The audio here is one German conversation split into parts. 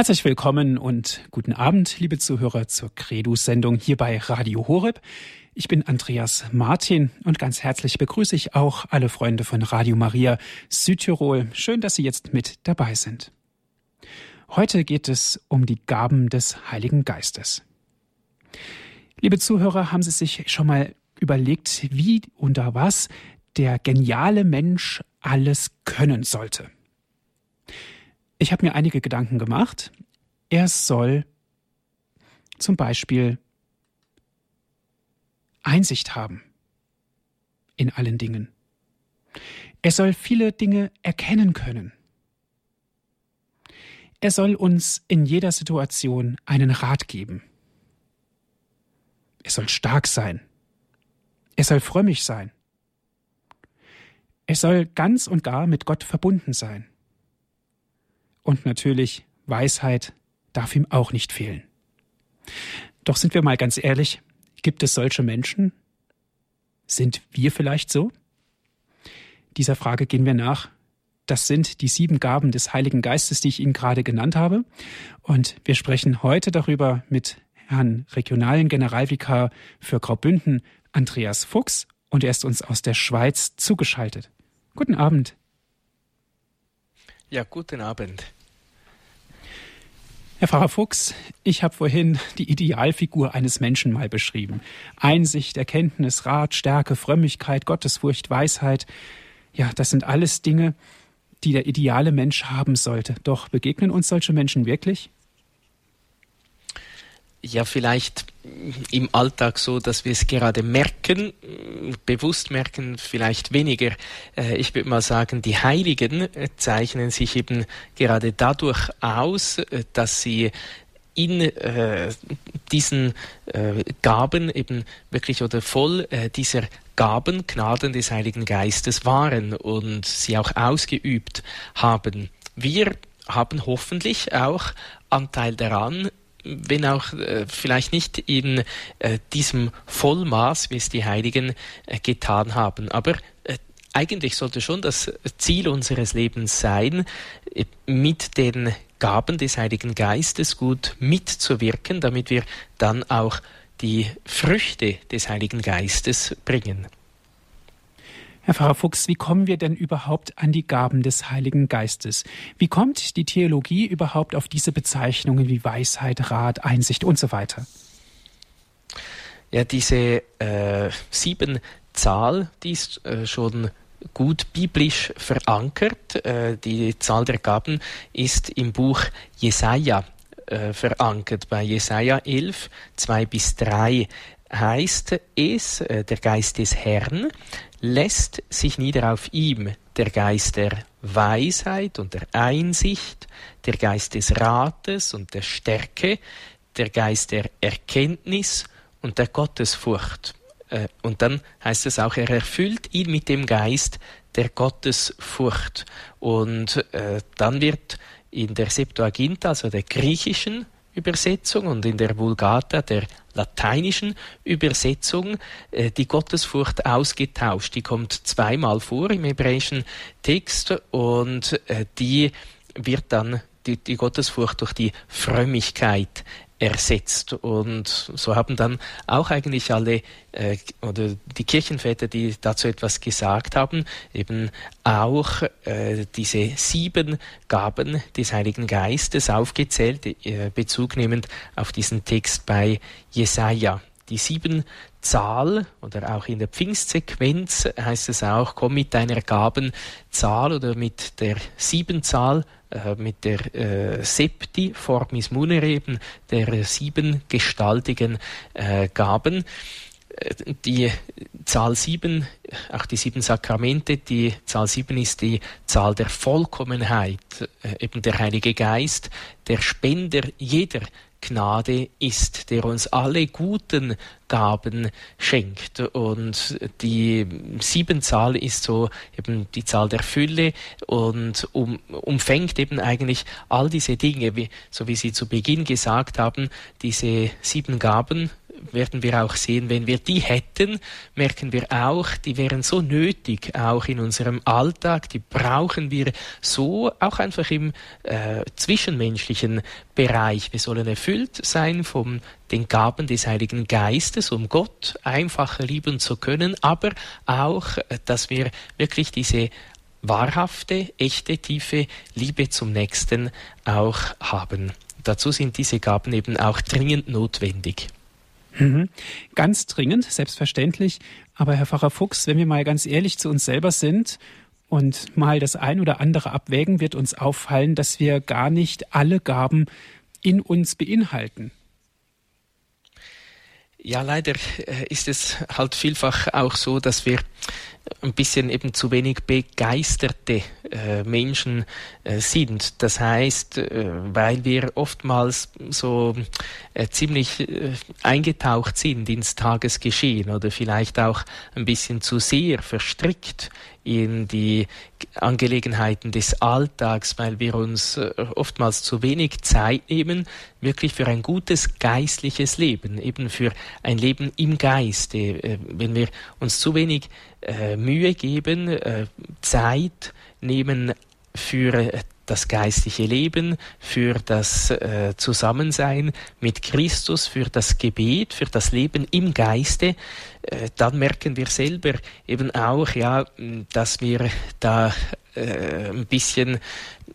Herzlich willkommen und guten Abend, liebe Zuhörer, zur Credo-Sendung hier bei Radio Horeb. Ich bin Andreas Martin und ganz herzlich begrüße ich auch alle Freunde von Radio Maria Südtirol. Schön, dass Sie jetzt mit dabei sind. Heute geht es um die Gaben des Heiligen Geistes. Liebe Zuhörer, haben Sie sich schon mal überlegt, wie und was der geniale Mensch alles können sollte? Ich habe mir einige Gedanken gemacht. Er soll zum Beispiel Einsicht haben in allen Dingen. Er soll viele Dinge erkennen können. Er soll uns in jeder Situation einen Rat geben. Er soll stark sein. Er soll frömmig sein. Er soll ganz und gar mit Gott verbunden sein. Und natürlich Weisheit darf ihm auch nicht fehlen. Doch sind wir mal ganz ehrlich, gibt es solche Menschen? Sind wir vielleicht so? Dieser Frage gehen wir nach. Das sind die sieben Gaben des Heiligen Geistes, die ich Ihnen gerade genannt habe. Und wir sprechen heute darüber mit Herrn regionalen Generalvikar für Graubünden, Andreas Fuchs, und er ist uns aus der Schweiz zugeschaltet. Guten Abend. Ja, guten Abend. Herr Pfarrer Fuchs, ich habe vorhin die Idealfigur eines Menschen mal beschrieben. Einsicht, Erkenntnis, Rat, Stärke, Frömmigkeit, Gottesfurcht, Weisheit. Ja, das sind alles Dinge, die der ideale Mensch haben sollte. Doch begegnen uns solche Menschen wirklich? Ja vielleicht im Alltag so, dass wir es gerade merken, bewusst merken, vielleicht weniger. Äh, ich würde mal sagen, die Heiligen äh, zeichnen sich eben gerade dadurch aus, äh, dass sie in äh, diesen äh, Gaben eben wirklich oder voll äh, dieser Gaben, Gnaden des Heiligen Geistes waren und sie auch ausgeübt haben. Wir haben hoffentlich auch Anteil daran, wenn auch äh, vielleicht nicht in äh, diesem Vollmaß, wie es die Heiligen äh, getan haben. Aber äh, eigentlich sollte schon das Ziel unseres Lebens sein, äh, mit den Gaben des Heiligen Geistes gut mitzuwirken, damit wir dann auch die Früchte des Heiligen Geistes bringen. Herr Pfarrer Fuchs, wie kommen wir denn überhaupt an die Gaben des Heiligen Geistes? Wie kommt die Theologie überhaupt auf diese Bezeichnungen wie Weisheit, Rat, Einsicht und so weiter? Ja, diese äh, sieben Zahl, die ist äh, schon gut biblisch verankert. Äh, die Zahl der Gaben ist im Buch Jesaja äh, verankert. Bei Jesaja 11, 2 bis 3 heißt es, äh, der Geist des Herrn lässt sich nieder auf ihm der Geist der Weisheit und der Einsicht, der Geist des Rates und der Stärke, der Geist der Erkenntnis und der Gottesfurcht. Äh, und dann heißt es auch, er erfüllt ihn mit dem Geist der Gottesfurcht. Und äh, dann wird in der Septuaginta, also der griechischen Übersetzung und in der Vulgata, der lateinischen Übersetzung, äh, die Gottesfurcht ausgetauscht. Die kommt zweimal vor im hebräischen Text und äh, die wird dann die, die Gottesfurcht durch die Frömmigkeit ersetzt. Und so haben dann auch eigentlich alle äh, oder die Kirchenväter, die dazu etwas gesagt haben, eben auch äh, diese sieben Gaben des Heiligen Geistes aufgezählt, äh, Bezug nehmend auf diesen Text bei Jesaja. Die sieben Zahl oder auch in der Pfingstsequenz heißt es auch, komm mit deiner Gabenzahl oder mit der Siebenzahl äh, mit der äh, Septi Formis Munere, eben der siebengestaltigen äh, Gaben. Äh, die Zahl sieben, auch die sieben Sakramente, die Zahl sieben ist die Zahl der Vollkommenheit, äh, eben der Heilige Geist, der Spender jeder Gnade ist, der uns alle guten Gaben schenkt. Und die Siebenzahl ist so eben die Zahl der Fülle und um, umfängt eben eigentlich all diese Dinge, wie, so wie Sie zu Beginn gesagt haben, diese sieben Gaben werden wir auch sehen, wenn wir die hätten, merken wir auch, die wären so nötig, auch in unserem Alltag, die brauchen wir so, auch einfach im äh, zwischenmenschlichen Bereich. Wir sollen erfüllt sein von den Gaben des Heiligen Geistes, um Gott einfacher lieben zu können, aber auch, äh, dass wir wirklich diese wahrhafte, echte, tiefe Liebe zum Nächsten auch haben. Dazu sind diese Gaben eben auch dringend notwendig. Mhm. Ganz dringend, selbstverständlich. Aber Herr Pfarrer Fuchs, wenn wir mal ganz ehrlich zu uns selber sind und mal das ein oder andere abwägen, wird uns auffallen, dass wir gar nicht alle Gaben in uns beinhalten. Ja, leider äh, ist es halt vielfach auch so, dass wir ein bisschen eben zu wenig begeisterte äh, Menschen äh, sind. Das heißt, äh, weil wir oftmals so äh, ziemlich äh, eingetaucht sind ins Tagesgeschehen oder vielleicht auch ein bisschen zu sehr verstrickt in die Angelegenheiten des Alltags, weil wir uns äh, oftmals zu wenig Zeit nehmen, wirklich für ein gutes geistliches Leben, eben für ein Leben im Geiste. Wenn wir uns zu wenig äh, Mühe geben, Zeit nehmen für das geistliche Leben, für das äh, Zusammensein mit Christus, für das Gebet, für das Leben im Geiste, äh, dann merken wir selber eben auch, ja, dass wir da äh, ein bisschen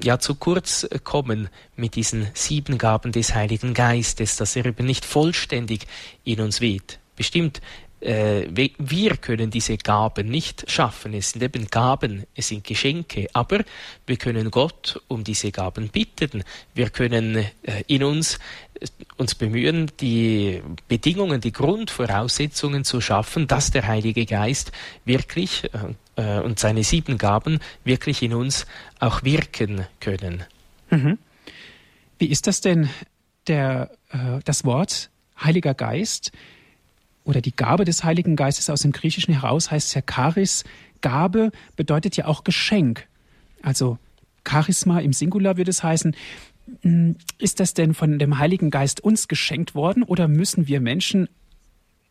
ja zu kurz kommen mit diesen sieben Gaben des Heiligen Geistes, dass er eben nicht vollständig in uns weht. Bestimmt äh, wir können diese Gaben nicht schaffen. Es sind eben Gaben, es sind Geschenke, aber wir können Gott um diese Gaben bitten. Wir können äh, in uns äh, uns bemühen, die Bedingungen, die Grundvoraussetzungen zu schaffen, dass der Heilige Geist wirklich äh, und seine sieben Gaben wirklich in uns auch wirken können. Mhm. Wie ist das denn, der, äh, das Wort Heiliger Geist? Oder die Gabe des Heiligen Geistes aus dem Griechischen heraus heißt ja Charis. Gabe bedeutet ja auch Geschenk. Also Charisma im Singular würde es heißen. Hm, ist das denn von dem Heiligen Geist uns geschenkt worden oder müssen wir Menschen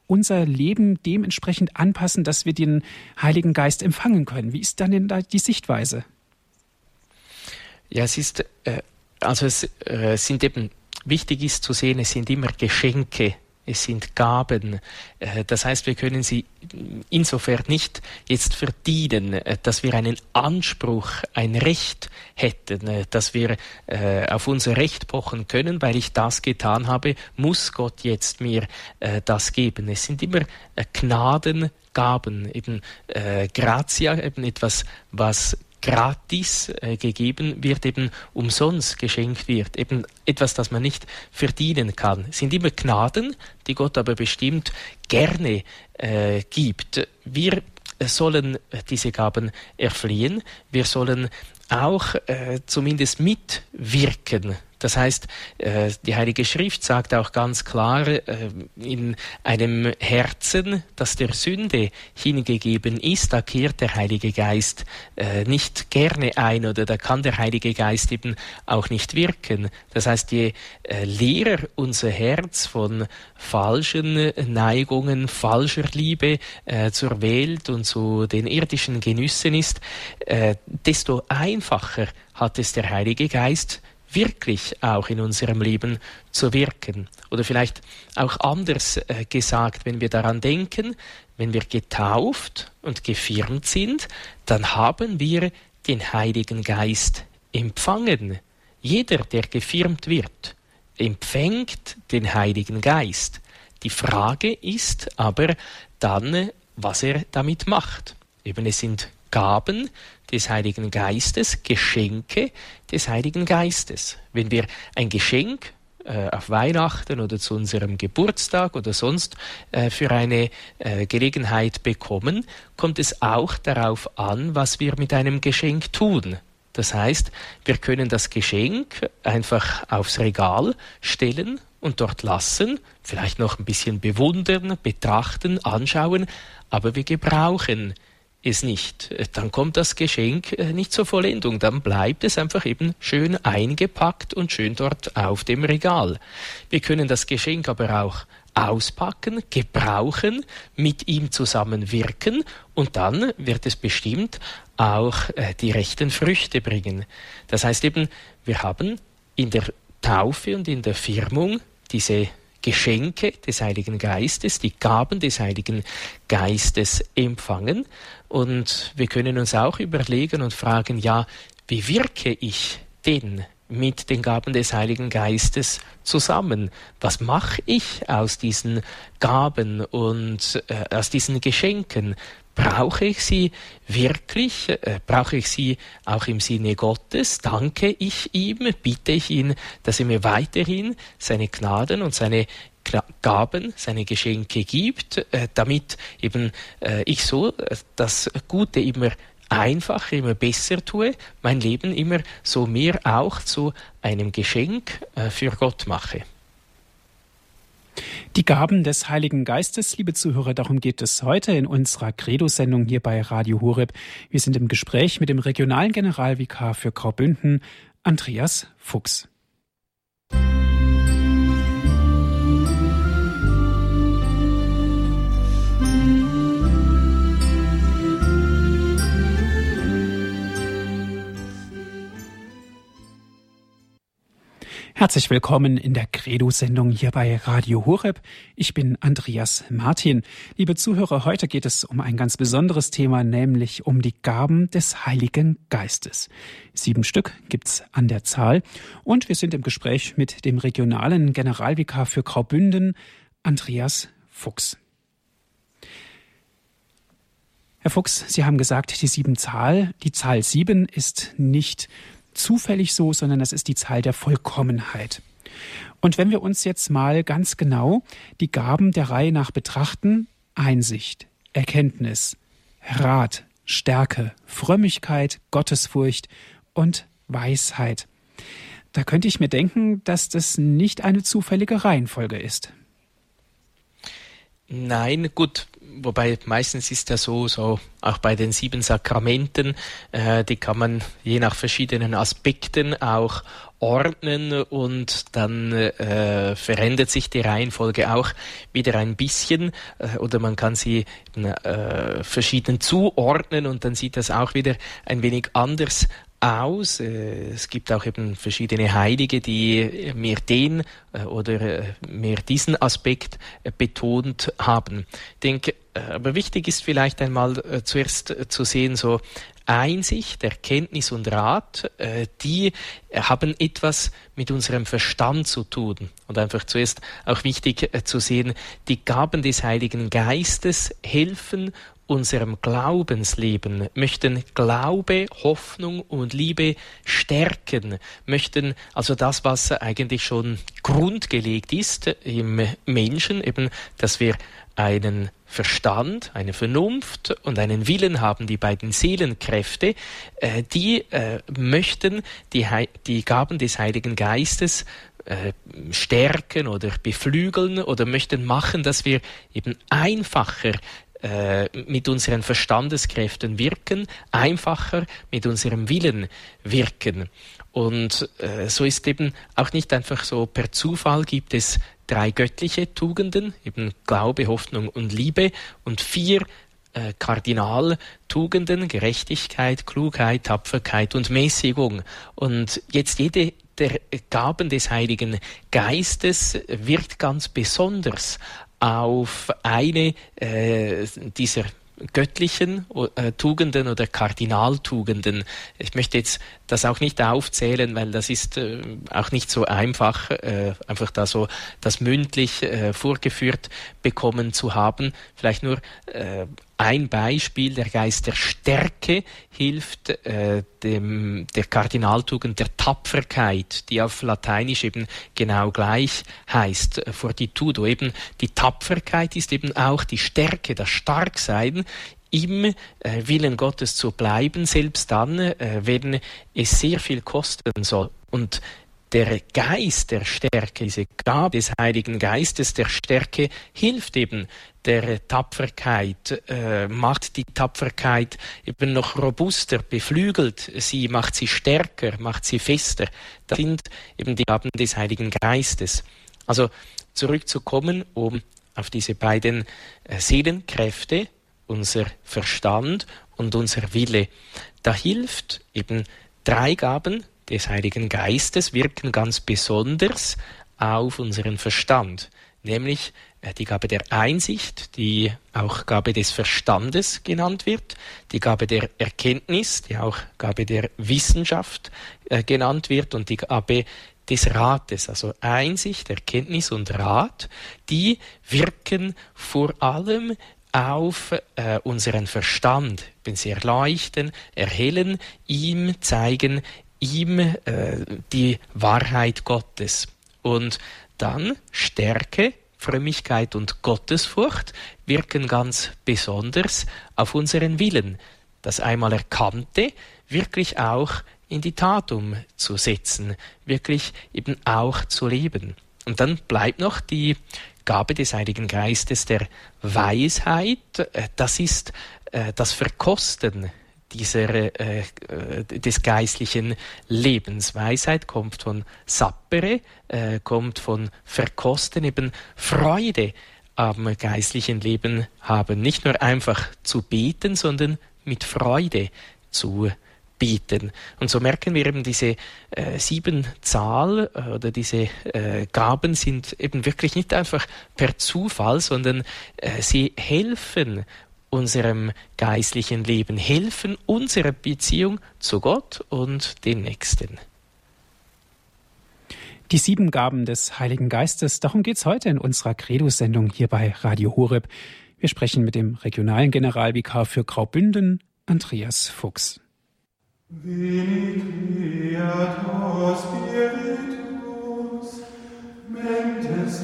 unser Leben dementsprechend anpassen, dass wir den Heiligen Geist empfangen können? Wie ist dann denn da die Sichtweise? Ja, es ist, äh, also es äh, sind eben, wichtig ist zu sehen, es sind immer Geschenke, es sind Gaben. Äh, das heißt, wir können sie insofern nicht jetzt verdienen, äh, dass wir einen Anspruch, ein Recht hätten, äh, dass wir auf unser Recht pochen können, weil ich das getan habe, muss Gott jetzt mir das geben. Es sind immer Gnadengaben, eben Gratia, eben etwas, was gratis äh, gegeben wird, eben umsonst geschenkt wird, eben etwas, das man nicht verdienen kann. Es sind immer Gnaden, die Gott aber bestimmt gerne äh, gibt. Wir sollen diese Gaben erflehen, wir sollen auch äh, zumindest mitwirken das heißt, äh, die Heilige Schrift sagt auch ganz klar, äh, in einem Herzen, das der Sünde hingegeben ist, da kehrt der Heilige Geist äh, nicht gerne ein oder da kann der Heilige Geist eben auch nicht wirken. Das heißt, je leerer unser Herz von falschen Neigungen, falscher Liebe zur Welt und zu den irdischen Genüssen ist, desto einfacher hat es der Heilige Geist, wirklich auch in unserem Leben zu wirken. Oder vielleicht auch anders äh, gesagt, wenn wir daran denken, wenn wir getauft und gefirmt sind, dann haben wir den Heiligen Geist empfangen. Jeder, der gefirmt wird, empfängt den Heiligen Geist. Die Frage ist aber dann, was er damit macht. Eben es sind Gaben des Heiligen Geistes, Geschenke des Heiligen Geistes. Wenn wir ein Geschenk äh, auf Weihnachten oder zu unserem Geburtstag oder sonst äh, für eine äh, Gelegenheit bekommen, kommt es auch darauf an, was wir mit einem Geschenk tun. Das heißt, wir können das Geschenk einfach aufs Regal stellen und dort lassen, vielleicht noch ein bisschen bewundern, betrachten, anschauen, aber wir gebrauchen es nicht, dann kommt das Geschenk äh, nicht zur Vollendung. Dann bleibt es einfach eben schön eingepackt und schön dort auf dem Regal. Wir können das Geschenk aber auch auspacken, gebrauchen, mit ihm zusammen wirken und dann wird es bestimmt auch äh, die rechten Früchte bringen. Das heißt eben, wir haben in der Taufe und in der Firmung diese Geschenke des Heiligen Geistes, die Gaben des Heiligen Geistes empfangen. Und wir können uns auch überlegen und fragen, ja, wie wirke ich denn mit den Gaben des Heiligen Geistes zusammen? Was mache ich aus diesen Gaben und äh, aus diesen Geschenken? Brauche ich sie wirklich? Äh, brauche ich sie auch im Sinne Gottes? Danke ich ihm? Bitte ich ihn, dass er mir weiterhin seine Gnaden und seine Gaben, seine Geschenke gibt, äh, damit eben äh, ich so äh, das Gute immer einfacher, immer besser tue, mein Leben immer so mehr auch zu einem Geschenk für Gott mache. Die Gaben des Heiligen Geistes, liebe Zuhörer, darum geht es heute in unserer Credo-Sendung hier bei Radio Horeb. Wir sind im Gespräch mit dem regionalen Generalvikar für Graubünden, Andreas Fuchs. Herzlich willkommen in der Credo-Sendung hier bei Radio Horeb. Ich bin Andreas Martin. Liebe Zuhörer, heute geht es um ein ganz besonderes Thema, nämlich um die Gaben des Heiligen Geistes. Sieben Stück gibt's an der Zahl und wir sind im Gespräch mit dem regionalen Generalvikar für Graubünden, Andreas Fuchs. Herr Fuchs, Sie haben gesagt, die sieben Zahl, die Zahl sieben ist nicht zufällig so, sondern das ist die Zahl der Vollkommenheit. Und wenn wir uns jetzt mal ganz genau die Gaben der Reihe nach betrachten, Einsicht, Erkenntnis, Rat, Stärke, Frömmigkeit, Gottesfurcht und Weisheit. Da könnte ich mir denken, dass das nicht eine zufällige Reihenfolge ist. Nein, gut, wobei meistens ist ja so, so auch bei den sieben Sakramenten, äh, die kann man je nach verschiedenen Aspekten auch ordnen und dann äh, verändert sich die Reihenfolge auch wieder ein bisschen äh, oder man kann sie äh, verschieden zuordnen und dann sieht das auch wieder ein wenig anders aus. Äh, es gibt auch eben verschiedene Heilige, die mehr den äh, oder äh, mehr diesen Aspekt betont haben. Ich denke, aber wichtig ist vielleicht einmal zuerst zu sehen, so Einsicht, Erkenntnis und Rat, die haben etwas mit unserem Verstand zu tun. Und einfach zuerst auch wichtig zu sehen, die Gaben des Heiligen Geistes helfen unserem Glaubensleben, möchten Glaube, Hoffnung und Liebe stärken, möchten also das, was eigentlich schon grundgelegt ist im Menschen, eben, dass wir einen Verstand, eine Vernunft und einen Willen haben, die beiden Seelenkräfte, äh, die äh, möchten die, die Gaben des Heiligen Geistes äh, stärken oder beflügeln oder möchten machen, dass wir eben einfacher äh, mit unseren Verstandeskräften wirken, einfacher mit unserem Willen wirken. Und äh, so ist eben auch nicht einfach so per Zufall gibt es drei göttliche Tugenden, eben Glaube, Hoffnung und Liebe und vier äh, Kardinaltugenden, Gerechtigkeit, Klugheit, Tapferkeit und Mäßigung. Und jetzt jede der Gaben des Heiligen Geistes wird ganz besonders auf eine äh, dieser göttlichen äh, Tugenden oder Kardinaltugenden. Ich möchte jetzt das auch nicht aufzählen, weil das ist äh, auch nicht so einfach, äh, einfach da so das mündlich äh, vorgeführt bekommen zu haben. Vielleicht nur äh, ein Beispiel, der Geist der Stärke hilft äh, dem, der Kardinaltugend der Tapferkeit, die auf Lateinisch eben genau gleich heißt, äh, fortitudo. Eben die Tapferkeit ist eben auch die Stärke, das Starksein im äh, Willen Gottes zu bleiben, selbst dann, äh, wenn es sehr viel kosten soll. Und der Geist der Stärke, diese Gabe des Heiligen Geistes der Stärke hilft eben der Tapferkeit, äh, macht die Tapferkeit eben noch robuster, beflügelt sie, macht sie stärker, macht sie fester. Das sind eben die Gaben des Heiligen Geistes. Also zurückzukommen, um auf diese beiden äh, Seelenkräfte, unser Verstand und unser Wille. Da hilft eben drei Gaben des Heiligen Geistes, wirken ganz besonders auf unseren Verstand, nämlich die Gabe der Einsicht, die auch Gabe des Verstandes genannt wird, die Gabe der Erkenntnis, die auch Gabe der Wissenschaft äh, genannt wird und die Gabe des Rates, also Einsicht, Erkenntnis und Rat, die wirken vor allem auf äh, unseren Verstand, wenn sie erleuchten, erhellen, ihm zeigen, ihm äh, die Wahrheit Gottes. Und dann Stärke, Frömmigkeit und Gottesfurcht wirken ganz besonders auf unseren Willen, das einmal Erkannte wirklich auch in die Tat umzusetzen, wirklich eben auch zu leben. Und dann bleibt noch die Gabe des Heiligen Geistes der Weisheit, das ist äh, das Verkosten dieser, äh, äh, des geistlichen Lebens. Weisheit kommt von Sappere, äh, kommt von Verkosten, eben Freude am geistlichen Leben haben. Nicht nur einfach zu beten, sondern mit Freude zu bieten. Und so merken wir eben, diese äh, sieben Zahl äh, oder diese äh, Gaben sind eben wirklich nicht einfach per Zufall, sondern äh, sie helfen unserem geistlichen Leben, helfen unserer Beziehung zu Gott und den Nächsten. Die sieben Gaben des Heiligen Geistes, darum geht es heute in unserer Credo-Sendung hier bei Radio Horeb. Wir sprechen mit dem regionalen Generalvikar für Graubünden, Andreas Fuchs. Spiritus, mentes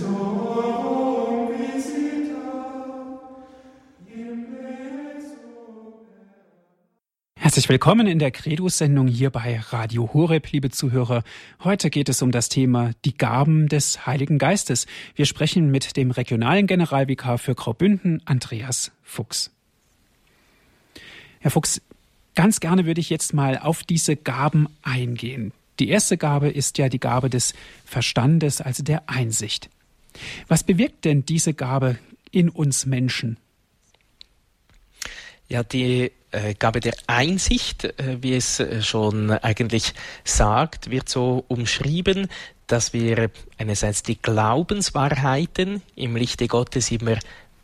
Herzlich willkommen in der Credo-Sendung hier bei Radio Horeb, liebe Zuhörer. Heute geht es um das Thema die Gaben des Heiligen Geistes. Wir sprechen mit dem regionalen Generalvikar für Graubünden, Andreas Fuchs. Herr Fuchs, Ganz gerne würde ich jetzt mal auf diese Gaben eingehen. Die erste Gabe ist ja die Gabe des Verstandes, also der Einsicht. Was bewirkt denn diese Gabe in uns Menschen? Ja, die Gabe der Einsicht, äh, wie es äh, schon eigentlich sagt, wird so umschrieben, dass wir einerseits die Glaubenswahrheiten im Lichte Gottes immer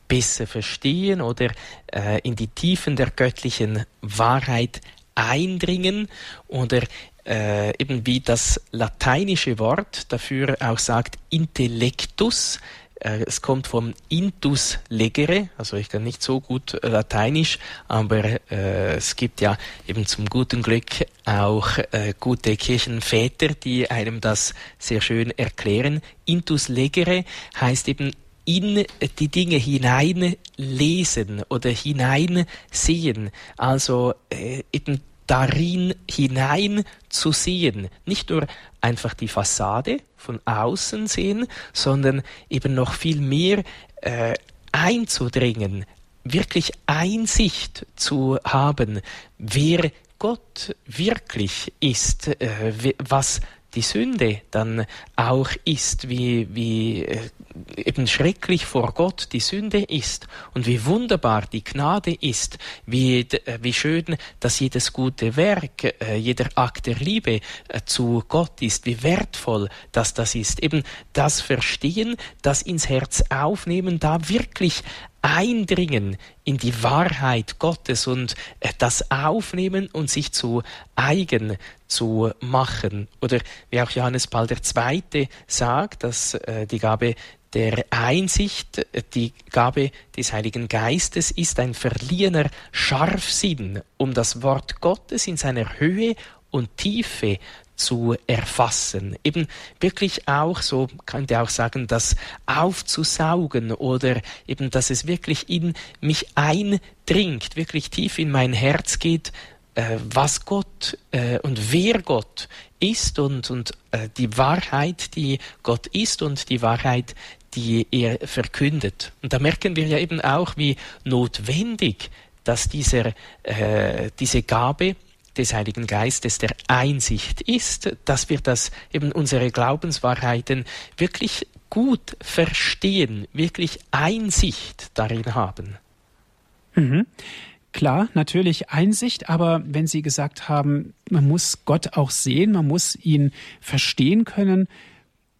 besser verstehen oder äh, in die Tiefen der göttlichen Wahrheit eindringen oder äh, eben wie das lateinische Wort dafür auch sagt, Intellectus, äh, es kommt vom intus legere, also ich kann nicht so gut äh, Lateinisch, aber äh, es gibt ja eben zum guten Glück auch äh, gute Kirchenväter, die einem das sehr schön erklären. Intus legere heißt eben in die Dinge hineinlesen oder hineinsehen, also äh, eben darin hinein zu sehen, nicht nur einfach die Fassade von außen sehen, sondern eben noch viel mehr äh, einzudringen, wirklich Einsicht zu haben, wer Gott wirklich ist, äh, was die Sünde dann auch ist, wie, wie äh, eben schrecklich vor Gott die Sünde ist und wie wunderbar die Gnade ist, wie, äh, wie schön, dass jedes gute Werk, äh, jeder Akt der Liebe zu Gott ist, wie wertvoll dass das ist. Eben das Verstehen, das ins Herz aufnehmen, da wirklich Eindringen in die Wahrheit Gottes und äh, das Aufnehmen und sich zu eigen zu machen. Oder wie auch Johannes Paul II. sagt, dass äh, die Gabe der Einsicht, äh, die Gabe des Heiligen Geistes ist ein verliehener Scharfsinn, um das Wort Gottes in seiner Höhe und Tiefe zu erfassen. Eben wirklich auch, so könnte auch sagen, das aufzusaugen oder eben, dass es wirklich in mich eindringt, wirklich tief in mein Herz geht, äh, was Gott äh, und wer Gott ist und, und äh, die Wahrheit, die Gott ist und die Wahrheit, die er verkündet. Und da merken wir ja eben auch, wie notwendig, dass dieser, äh, diese Gabe des Heiligen Geistes der Einsicht ist, dass wir das eben unsere Glaubenswahrheiten wirklich gut verstehen, wirklich Einsicht darin haben. Mhm. Klar, natürlich Einsicht, aber wenn Sie gesagt haben, man muss Gott auch sehen, man muss ihn verstehen können,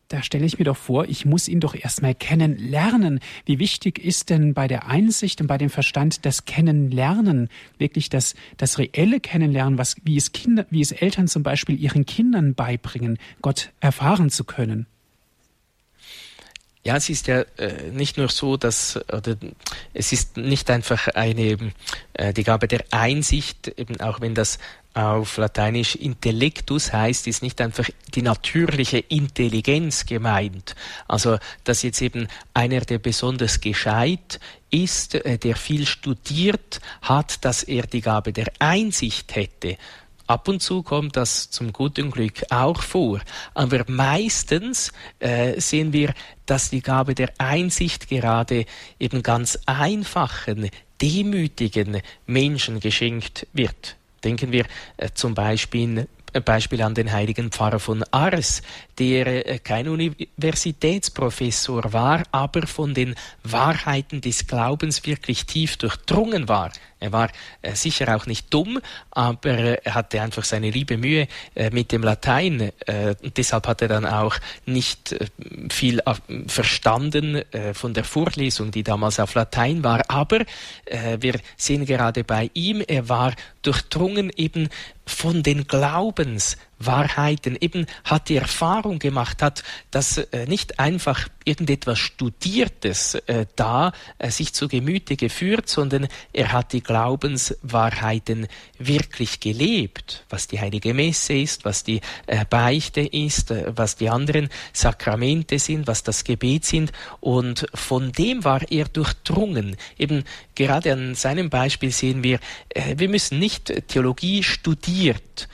da stelle ich mir doch vor, ich muss ihn doch erstmal kennenlernen. Wie wichtig ist denn bei der Einsicht und bei dem Verstand das Kennenlernen, wirklich das, das reelle Kennenlernen, was, wie es Kinder, wie es Eltern zum Beispiel ihren Kindern beibringen, Gott erfahren zu können? Ja, es ist ja äh, nicht nur so, dass oder es ist nicht einfach eine äh, die Gabe der Einsicht, eben auch wenn das auf Lateinisch Intellectus heißt, ist nicht einfach die natürliche Intelligenz gemeint. Also, dass jetzt eben einer, der besonders gescheit ist, äh, der viel studiert hat, dass er die Gabe der Einsicht hätte. Ab und zu kommt das zum guten Glück auch vor. Aber meistens äh, sehen wir, dass die Gabe der Einsicht gerade eben ganz einfachen, demütigen Menschen geschenkt wird. Denken wir äh, zum Beispiel Beispiel an den heiligen Pfarrer von Ars, der äh, kein Universitätsprofessor war, aber von den Wahrheiten des Glaubens wirklich tief durchdrungen war. Er war äh, sicher auch nicht dumm, aber äh, er hatte einfach seine liebe Mühe äh, mit dem Latein. Und deshalb hat er dann auch nicht viel verstanden von der Vorlesung, die damals auf Latein war. Aber wir sehen gerade bei ihm, er war durchdrungen eben von den Glaubenswahrheiten, eben hat die Erfahrung gemacht, hat das äh, nicht einfach irgendetwas Studiertes äh, da äh, sich zu Gemüte geführt, sondern er hat die Glaubenswahrheiten wirklich gelebt, was die heilige Messe ist, was die Beichte ist, was die anderen Sakramente sind, was das Gebet sind und von dem war er durchdrungen. Eben gerade an seinem Beispiel sehen wir, wir müssen nicht Theologie studiert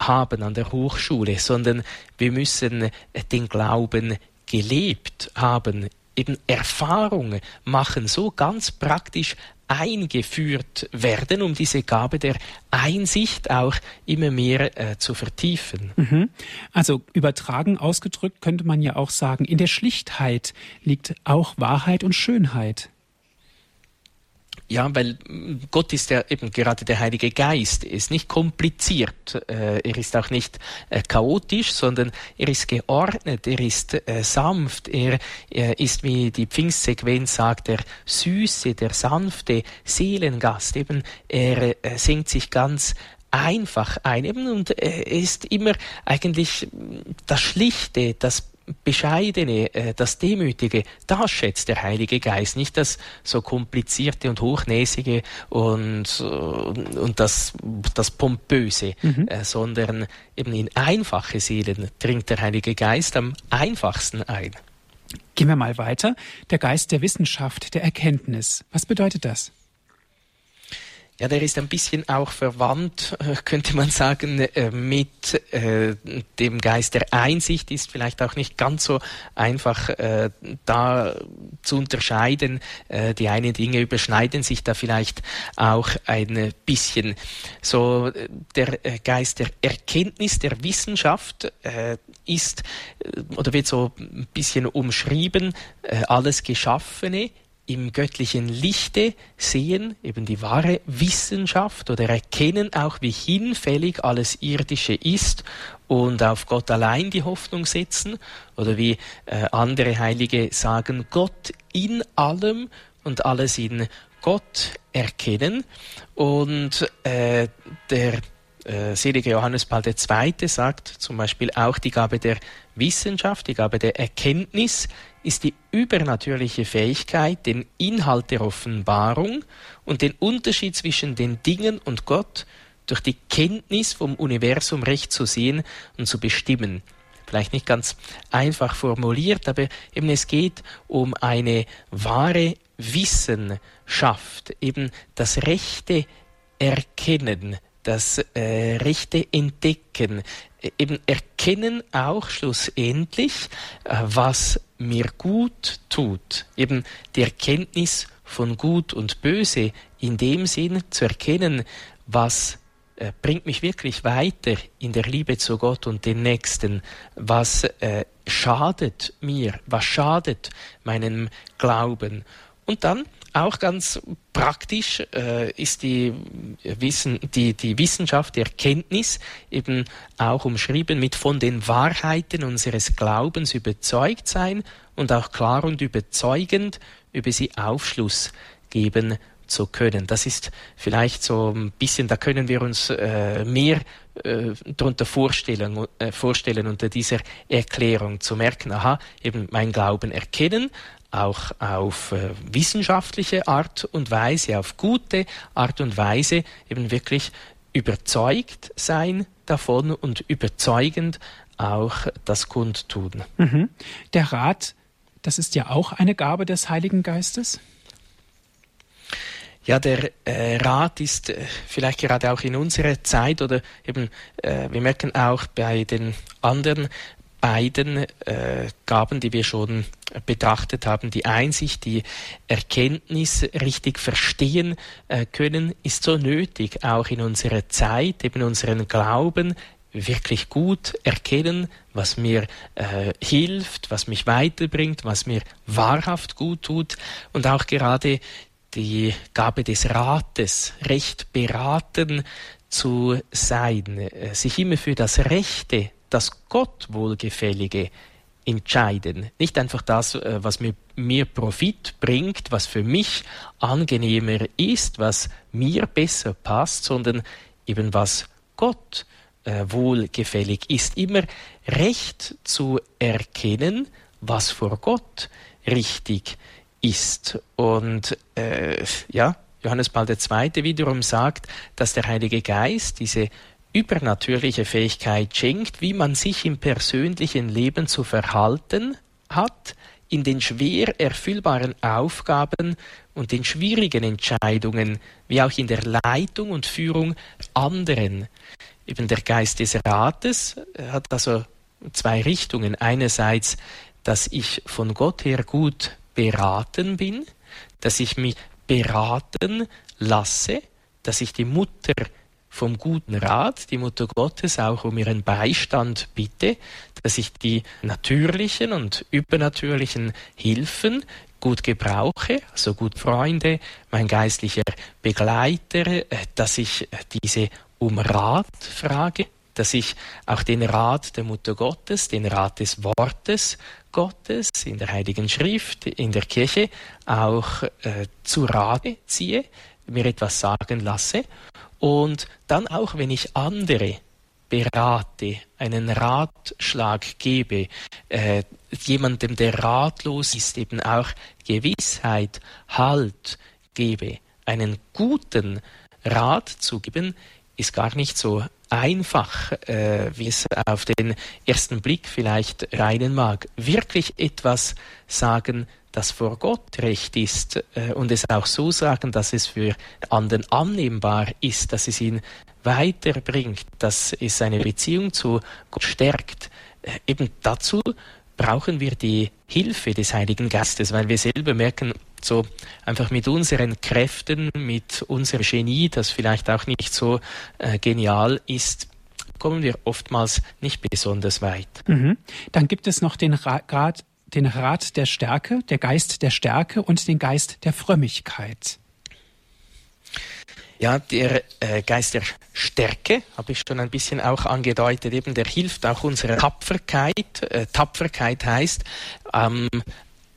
haben an der Hochschule, sondern wir müssen den Glauben gelebt haben, eben Erfahrungen machen, so ganz praktisch eingeführt werden, um diese Gabe der Einsicht auch immer mehr äh, zu vertiefen. Mhm. Also übertragen ausgedrückt könnte man ja auch sagen, in der Schlichtheit liegt auch Wahrheit und Schönheit. Ja, weil mm, Gott ist ja eben gerade der Heilige Geist, er ist nicht kompliziert, äh, er ist auch nicht äh, chaotisch, sondern er ist geordnet, er ist äh, sanft, er, ist, wie die Pfingstsequenz sagt, der süße, der sanfte Seelengast, eben er senkt sich ganz einfach ein. Eben und er ist immer eigentlich das Schlichte, das Bescheidene, äh, das Demütige, das schätzt der Heilige Geist, nicht das so komplizierte und hochnäsige und, äh, und das, das Pompöse, mhm. Äh, sondern eben in einfache Seelen dringt der Heilige Geist am einfachsten ein. Gehen wir mal weiter. Der Geist der Wissenschaft, der Erkenntnis. Was bedeutet das? Ja, der ist ein bisschen auch verwandt, äh, könnte man sagen, äh, mit äh, dem Geist der Einsicht, ist vielleicht auch nicht ganz so einfach da zu unterscheiden. Die einen Dinge überschneiden sich da vielleicht auch ein bisschen. So der Geist der Erkenntnis, der Wissenschaft ist oder wird so ein bisschen umschrieben, alles Geschaffene im göttlichen Lichte sehen, eben die wahre Wissenschaft oder erkennen auch, wie hinfällig alles Irdische ist und auf Gott allein die Hoffnung setzen oder wie äh, andere Heilige sagen, Gott in allem und alles in Gott erkennen und äh, der äh, selige Johannes Paul II. sagt zum Beispiel auch die Gabe der Wissenschaft, die Gabe der Erkenntnis ist die übernatürliche Fähigkeit, den Inhalt der Offenbarung und den Unterschied zwischen den Dingen und Gott durch die Kenntnis vom Universum recht zu sehen und zu bestimmen. Vielleicht nicht ganz einfach formuliert, aber eben es geht um eine wahre Wissenschaft, eben das rechte Erkennen, das äh, rechte Entdecken, eben erkennen auch schlussendlich, äh, was mir gut tut, eben die Erkenntnis von Gut und Böse, in dem Sinn zu erkennen, was äh, bringt mich wirklich weiter in der Liebe zu Gott und den Nächsten? Was äh, schadet mir? Was schadet meinem Glauben? Und dann auch ganz praktisch äh, ist die, Wissen, die, die Wissenschaft, die Erkenntnis eben auch umschrieben mit von den Wahrheiten unseres Glaubens überzeugt sein und auch klar und überzeugend über sie Aufschluss geben zu können. Das ist vielleicht so ein bisschen, da können wir uns äh, mehr äh, darunter vorstellen, äh, vorstellen unter dieser Erklärung zu merken, aha, eben mein Glauben erkennen, auch auf äh, wissenschaftliche Art und Weise, auf gute Art und Weise eben wirklich überzeugt sein davon und überzeugend auch das Kundtun. Mhm. Der Rat, das ist ja auch eine Gabe des Heiligen Geistes? Ja, der äh, Rat ist äh, vielleicht gerade auch in unserer Zeit oder eben, äh, wir merken auch bei den anderen beiden äh, Gaben, die wir schon betrachtet haben, die Einsicht, die Erkenntnis richtig verstehen äh, können, ist so nötig, auch in unserer Zeit, eben unseren Glauben wirklich gut erkennen, was mir äh, hilft, was mich weiterbringt, was mir wahrhaft gut tut. Und auch gerade die Gabe des Rates, recht beraten zu sein, äh, sich immer für das Rechte das Gott wohlgefällige entscheiden. Nicht einfach das, äh, was mir, mir Profit bringt, was für mich angenehmer ist, was mir besser passt, sondern eben was Gott äh, wohlgefällig ist. Immer recht zu erkennen, was vor Gott richtig ist. Und äh, ja, Johannes Paul II. wiederum sagt, dass der Heilige Geist diese übernatürliche Fähigkeit schenkt, wie man sich im persönlichen Leben zu verhalten hat, in den schwer erfüllbaren Aufgaben und den schwierigen Entscheidungen, wie auch in der Leitung und Führung anderen. Eben der Geist des Rates hat also zwei Richtungen. Einerseits, dass ich von Gott her gut beraten bin, dass ich mich beraten lasse, dass ich die Mutter vom guten Rat, die Mutter Gottes, auch um ihren Beistand bitte, dass ich die natürlichen und übernatürlichen Hilfen gut gebrauche, also gut Freunde, mein geistlicher Begleiter, äh, dass ich diese um Rat frage, dass ich auch den Rat der Mutter Gottes, den Rat des Wortes Gottes in der Heiligen Schrift, in der Kirche auch äh, zu Rate ziehe, mir etwas sagen lasse und dann auch, wenn ich andere berate, einen Ratschlag gebe, äh, jemandem, der ratlos ist, eben auch Gewissheit, Halt gebe, einen guten Rat zu geben, ist gar nicht so einfach, äh, wie es auf den ersten Blick vielleicht reinen mag. Wirklich etwas sagen, das vor Gott recht ist äh, und es auch so sagen, dass es für anderen annehmbar ist, dass es ihn weiterbringt, dass es seine Beziehung zu Gott stärkt. Äh, eben dazu brauchen wir die Hilfe des Heiligen Geistes, weil wir selber merken, so einfach mit unseren Kräften, mit unserem Genie, das vielleicht auch nicht so äh, genial ist, kommen wir oftmals nicht besonders weit. Mhm. Dann gibt es noch den Rat, den Rat der Stärke, der Geist der Stärke und den Geist der Frömmigkeit. Ja, der äh, Geist der Stärke, habe ich schon ein bisschen auch angedeutet, eben der hilft auch unserer Tapferkeit. Äh, Tapferkeit heißt, ähm,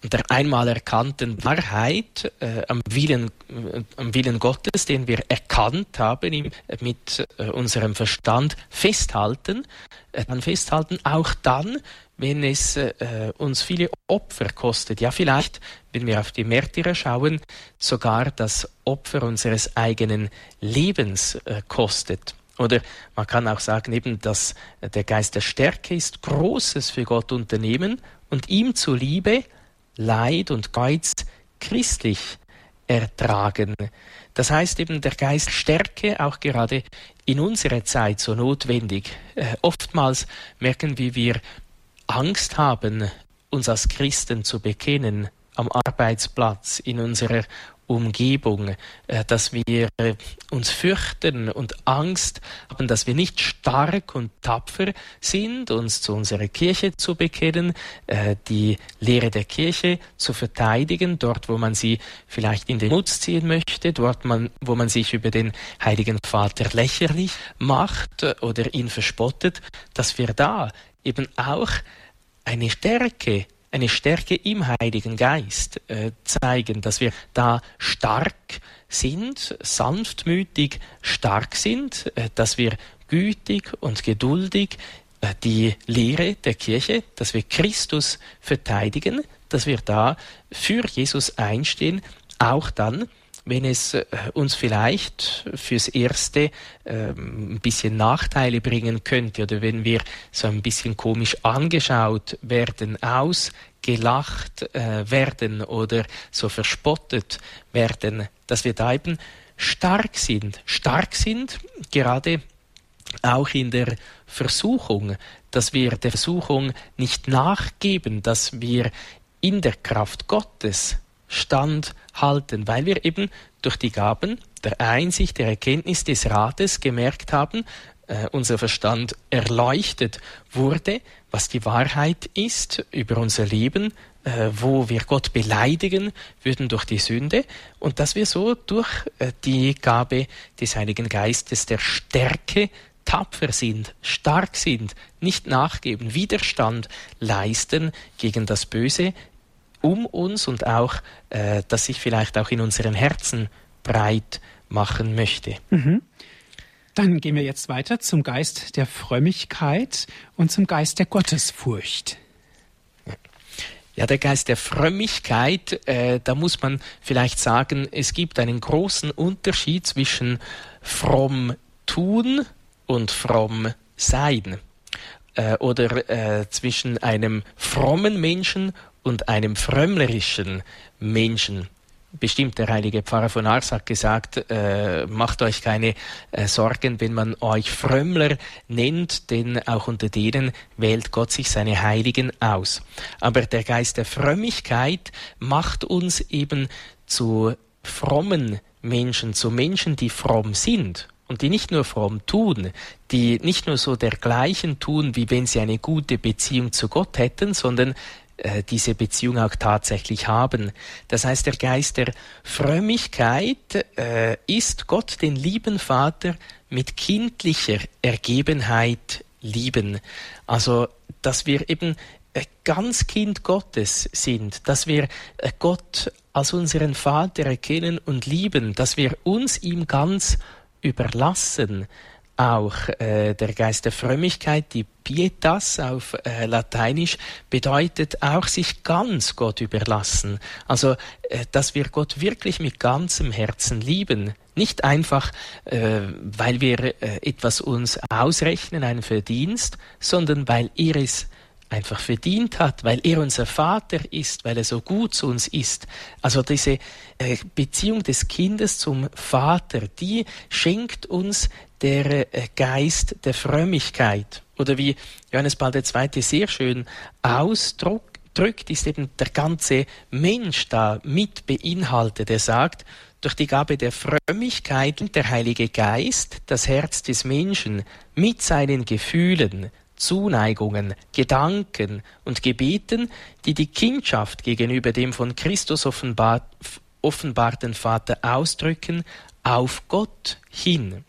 der einmal erkannten Wahrheit äh, am, Willen, äh, am Willen Gottes, den wir erkannt haben, mit äh, unserem Verstand festhalten, äh, dann festhalten, auch dann, wenn es äh, uns viele Opfer kostet. Ja, vielleicht, wenn wir auf die Märtyrer schauen, sogar das Opfer unseres eigenen Lebens äh, kostet. Oder man kann auch sagen, eben, dass der Geist der Stärke ist, Großes für Gott unternehmen und ihm zuliebe Leid und Geiz christlich ertragen. Das heißt eben der Geist Stärke auch gerade in unserer Zeit so notwendig. Äh, oftmals merken wir, wir Angst haben, uns als Christen zu bekennen, am Arbeitsplatz, in unserer Umgebung, äh, dass wir äh, uns fürchten und Angst haben, dass wir nicht stark und tapfer sind, uns zu unserer Kirche zu bekennen, äh, die Lehre der Kirche zu verteidigen, dort, wo man sie vielleicht in den Mutz ziehen möchte, dort, wo man sich über den Heiligen Vater lächerlich macht oder ihn verspottet, dass wir da eben auch eine Stärke eine Stärke im Heiligen Geist äh, zeigen, dass wir da stark sind, sanftmütig stark sind, äh, dass wir gütig und geduldig äh, die Lehre der Kirche, dass wir Christus verteidigen, dass wir da für Jesus einstehen, auch dann, wenn es äh, uns vielleicht fürs Erste ähm, ein bisschen Nachteile bringen könnte oder wenn wir so ein bisschen komisch angeschaut werden, ausgelacht äh, werden oder so verspottet werden, dass wir da eben stark sind. Stark sind gerade auch in der Versuchung, dass wir der Versuchung nicht nachgeben, dass wir in der Kraft Gottes standhalten, weil wir eben durch die Gaben der Einsicht, der Erkenntnis des Rates gemerkt haben, äh, unser Verstand erleuchtet wurde, was die Wahrheit ist über unser Leben, äh, wo wir Gott beleidigen würden durch die Sünde und dass wir so durch äh, die Gabe des Heiligen Geistes der Stärke tapfer sind, stark sind, nicht nachgeben, Widerstand leisten gegen das Böse, um uns und auch, äh, das sich vielleicht auch in unseren Herzen breit machen möchte. Mhm. Dann gehen wir jetzt weiter zum Geist der Frömmigkeit und zum Geist der Gottesfurcht. Ja, der Geist der Frömmigkeit, äh, da muss man vielleicht sagen, es gibt einen großen Unterschied zwischen fromm tun und fromm sein. Äh, oder äh, zwischen einem frommen Menschen und einem frömmlerischen Menschen. Bestimmt der heilige Pfarrer von Ars hat gesagt, äh, macht euch keine äh, Sorgen, wenn man euch Frömmler nennt, denn auch unter denen wählt Gott sich seine Heiligen aus. Aber der Geist der Frömmigkeit macht uns eben zu frommen Menschen, zu Menschen, die fromm sind und die nicht nur fromm tun, die nicht nur so dergleichen tun, wie wenn sie eine gute Beziehung zu Gott hätten, sondern äh, diese Beziehung auch tatsächlich haben. Das heißt, der Geist der Frömmigkeit äh, ist Gott, den lieben Vater, mit kindlicher Ergebenheit lieben. Also, dass wir eben äh, ganz Kind Gottes sind, dass wir äh, Gott als unseren Vater erkennen und lieben, dass wir uns ihm ganz überlassen, auch äh, der Geist der Frömmigkeit, die Pietas auf äh, Lateinisch, bedeutet auch sich ganz Gott überlassen. Also, äh, dass wir Gott wirklich mit ganzem Herzen lieben. Nicht einfach, äh, weil wir äh, etwas uns ausrechnen, einen Verdienst, sondern weil er es einfach verdient hat, weil er unser Vater ist, weil er so gut zu uns ist. Also diese äh, Beziehung des Kindes zum Vater, die schenkt uns der äh, Geist der Frömmigkeit. Oder wie Johannes Paul II. sehr schön ausdrückt, ist eben der ganze Mensch da mit beinhaltet. Er sagt, durch die Gabe der Frömmigkeit der Heilige Geist das Herz des Menschen mit seinen Gefühlen, Zuneigungen, Gedanken und Gebeten, die die Kindschaft gegenüber dem von Christus offenbar, offenbarten Vater ausdrücken, auf Gott hin.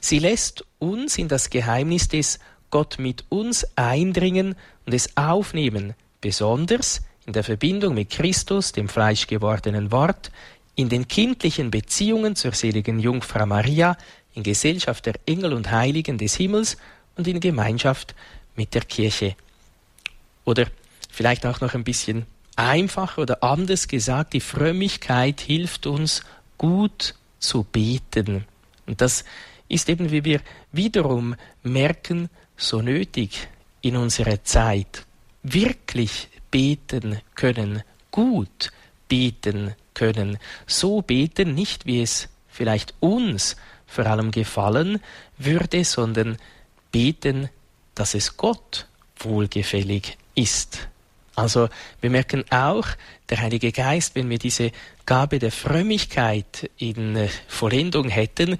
Sie lässt uns in das Geheimnis des Gott mit uns eindringen und es aufnehmen, besonders in der Verbindung mit Christus, dem fleischgewordenen Wort, in den kindlichen Beziehungen zur seligen Jungfrau Maria, in Gesellschaft der Engel und Heiligen des Himmels und in Gemeinschaft mit der Kirche. Oder vielleicht auch noch ein bisschen einfach oder anders gesagt, die Frömmigkeit hilft uns gut zu beten. Und das ist eben, wie wir wiederum merken, so nötig in unserer Zeit. Wirklich beten können, gut beten können, so beten, nicht wie es vielleicht uns vor allem gefallen würde, sondern beten, dass es Gott wohlgefällig ist. Also wir merken auch, der Heilige Geist, wenn wir diese Gabe der Frömmigkeit in Vollendung hätten,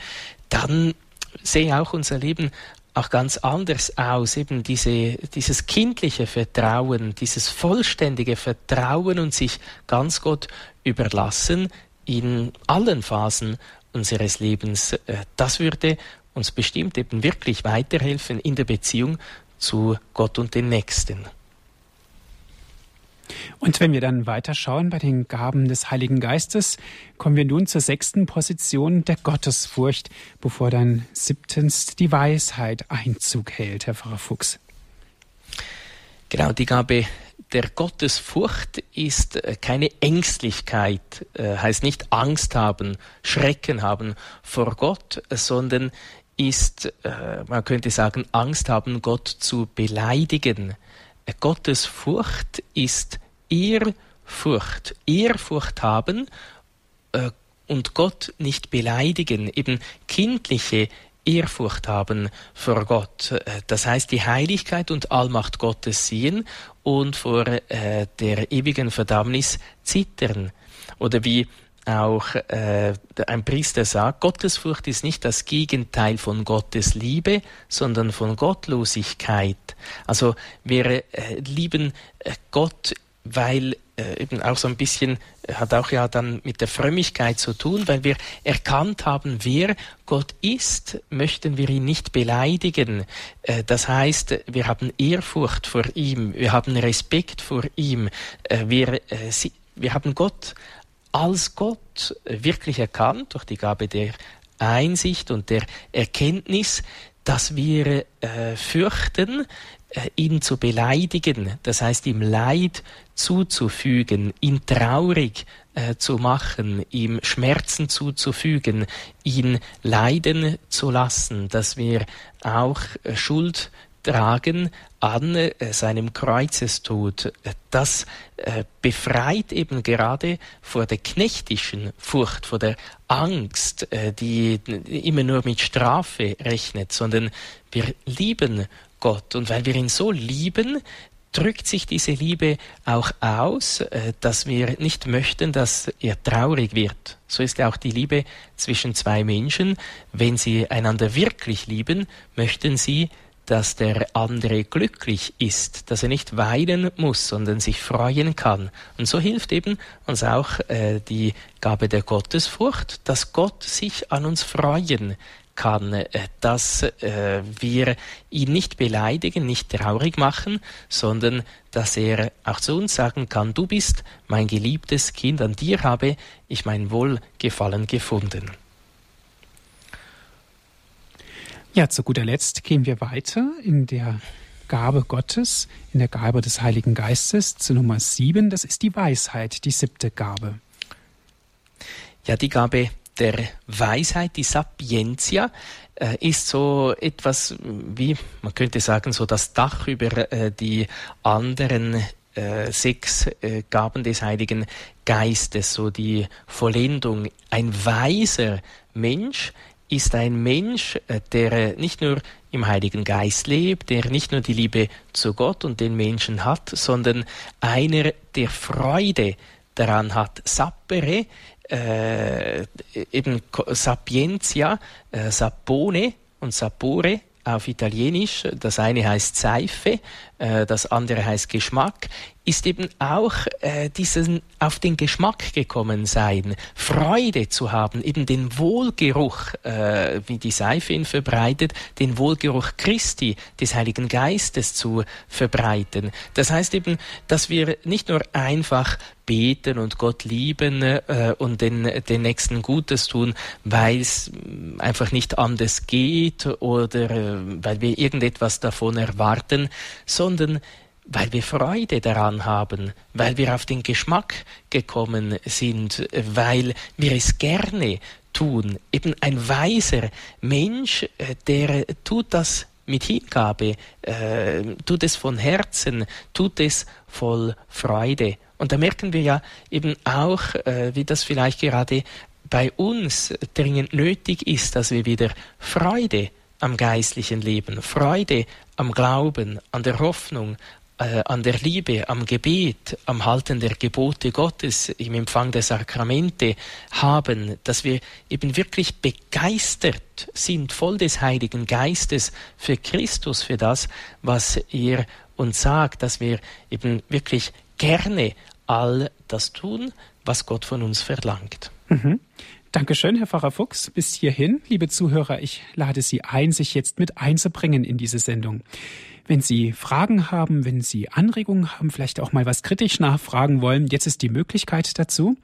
dann sehe auch unser Leben auch ganz anders aus. Eben diese, dieses kindliche Vertrauen, dieses vollständige Vertrauen und sich ganz Gott überlassen in allen Phasen unseres Lebens. Äh, das würde uns bestimmt eben wirklich weiterhelfen in der Beziehung zu Gott und den Nächsten. Und wenn wir dann weiterschauen bei den Gaben des Heiligen Geistes, kommen wir nun zur sechsten Position der Gottesfurcht, bevor dann siebtens die Weisheit Einzug hält, Herr Pfarrer Fuchs. Genau, die Gabe der Gottesfurcht ist äh, keine Ängstlichkeit, äh, heißt nicht Angst haben, Schrecken haben vor Gott, sondern ist, äh, man könnte sagen, Angst haben, Gott zu beleidigen. Gottesfurcht ist Ehrfurcht, Ehrfurcht haben und Gott nicht beleidigen, eben kindliche Ehrfurcht haben vor Gott. Das heißt, die Heiligkeit und Allmacht Gottes sehen und vor äh, der ewigen Verdammnis zittern. Oder wie auch äh, ein Priester sagt, Gottesfurcht ist nicht das Gegenteil von Gottes Liebe, sondern von Gottlosigkeit. Also wir äh, lieben äh, Gott, weil äh, eben auch so ein bisschen, äh, hat auch ja dann mit der Frömmigkeit zu tun, weil wir erkannt haben, wer Gott ist, möchten wir ihn nicht beleidigen. Das heißt, wir haben Ehrfurcht vor ihm, wir haben Respekt vor ihm, wir, wir haben Gott als Gott wirklich erkannt durch die Gabe der Einsicht und der Erkenntnis, dass wir äh, fürchten, äh, ihn zu beleidigen, das heißt ihm Leid zuzufügen, ihn traurig äh, zu machen, ihm Schmerzen zuzufügen, ihn leiden zu lassen, dass wir auch äh, Schuld tragen an äh, seinem Kreuzestod. Das äh, befreit eben gerade vor der knechtischen Furcht, vor der Angst, äh, die immer nur mit Strafe rechnet, sondern wir lieben Gott. Und weil wir ihn so lieben, drückt sich diese Liebe auch aus, dass wir nicht möchten, dass er traurig wird. So ist auch die Liebe zwischen zwei Menschen. Wenn sie einander wirklich lieben, möchten sie, dass der andere glücklich ist, dass er nicht weinen muss, sondern sich freuen kann. Und so hilft eben uns auch äh, die Gabe der Gottesfurcht, dass Gott sich an uns freuen kann, äh, dass äh, wir ihn nicht beleidigen, nicht traurig machen, sondern dass er auch zu uns sagen kann, du bist mein geliebtes Kind, an dir habe ich mein Wohlgefallen gefunden. Ja, zu guter Letzt gehen wir weiter in der Gabe Gottes, in der Gabe des Heiligen Geistes zu Nummer sieben. Das ist die Weisheit, die siebte Gabe. Ja, die Gabe der Weisheit, die Sapientia, äh, ist so etwas wie, man könnte sagen, so das Dach über äh, die anderen äh, sechs Gaben des Heiligen Geistes, so die Vollendung. Ein weiser Mensch ist ein Mensch, äh, der nicht nur im Heiligen Geist lebt, der nicht nur die Liebe zu Gott und den Menschen hat, sondern einer, der Freude daran hat. Sapere äh, eben Sapientia, äh, Sapone und Sapore auf Italienisch. Das eine heißt Seife, äh, das andere heißt Geschmack ist eben auch äh, diesen auf den Geschmack gekommen sein, Freude zu haben, eben den Wohlgeruch, äh, wie die Seife ihn verbreitet, den Wohlgeruch Christi, des Heiligen Geistes zu verbreiten. Das heißt eben, dass wir nicht nur einfach beten und Gott lieben äh, und den, den Nächsten Gutes tun, weil es einfach nicht anders geht oder äh, weil wir irgendetwas davon erwarten, sondern weil wir Freude daran haben, weil wir auf den Geschmack gekommen sind, weil wir es gerne tun. Eben ein weiser Mensch, äh, der tut das mit Hingabe, äh, tut es von Herzen, tut es voll Freude. Und da merken wir ja eben auch, äh, wie das vielleicht gerade bei uns dringend nötig ist, dass wir wieder Freude am geistlichen Leben, Freude am Glauben, an der Hoffnung, an der Liebe, am Gebet, am Halten der Gebote Gottes, im Empfang der Sakramente haben, dass wir eben wirklich begeistert sind, voll des Heiligen Geistes für Christus, für das, was er uns sagt, dass wir eben wirklich gerne all das tun, was Gott von uns verlangt. Mhm. Dankeschön, Herr Pfarrer Fuchs. Bis hierhin, liebe Zuhörer, ich lade Sie ein, sich jetzt mit einzubringen in diese Sendung. Wenn Sie Fragen haben, wenn Sie Anregungen haben, vielleicht auch mal was kritisch nachfragen wollen, jetzt ist die Möglichkeit dazu.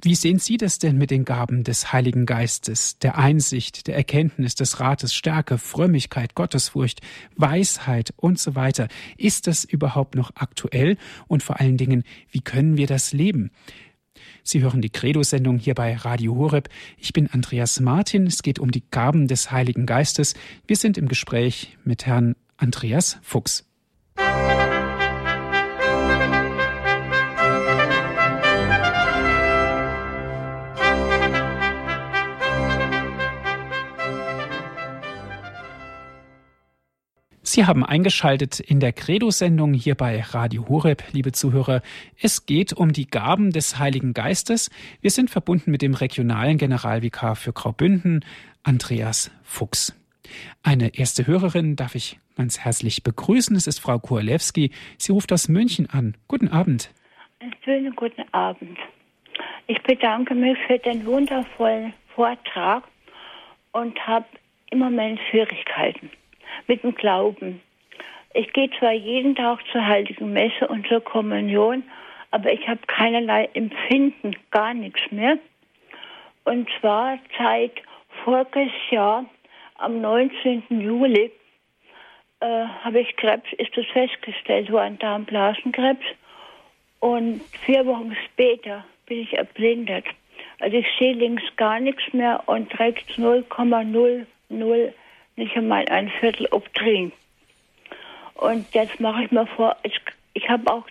Wie sehen Sie das denn mit den Gaben des Heiligen Geistes, der Einsicht, der Erkenntnis, des Rates, Stärke, Frömmigkeit, Gottesfurcht, Weisheit und so weiter? Ist das überhaupt noch aktuell? Und vor allen Dingen, wie können wir das leben? Sie hören die Credo-Sendung hier bei Radio Horeb. Ich bin Andreas Martin. Es geht um die Gaben des Heiligen Geistes. Wir sind im Gespräch mit Herrn Andreas Fuchs. Sie haben eingeschaltet in der Credo-Sendung hier bei Radio Horeb, liebe Zuhörer. Es geht um die Gaben des Heiligen Geistes. Wir sind verbunden mit dem regionalen Generalvikar für Graubünden, Andreas Fuchs. Eine erste Hörerin darf ich ganz herzlich begrüßen. Es ist Frau Kualewski. Sie ruft aus München an. Guten Abend. Einen schönen guten Abend. Ich bedanke mich für den wundervollen Vortrag und habe im Moment Schwierigkeiten mit dem Glauben. Ich gehe zwar jeden Tag zur Heiligen Messe und zur Kommunion, aber ich habe keinerlei Empfinden, gar nichts mehr. Und zwar seit voriges Jahr, am 19. Juli, äh, habe ich Krebs, ist es festgestellt worden, Darmblasenkrebs. Und vier Wochen später bin ich erblindet. Also ich sehe links gar nichts mehr und rechts 0,00 nicht einmal ein Viertel Obtrin. Und jetzt mache ich mir vor, ich, ich habe auch,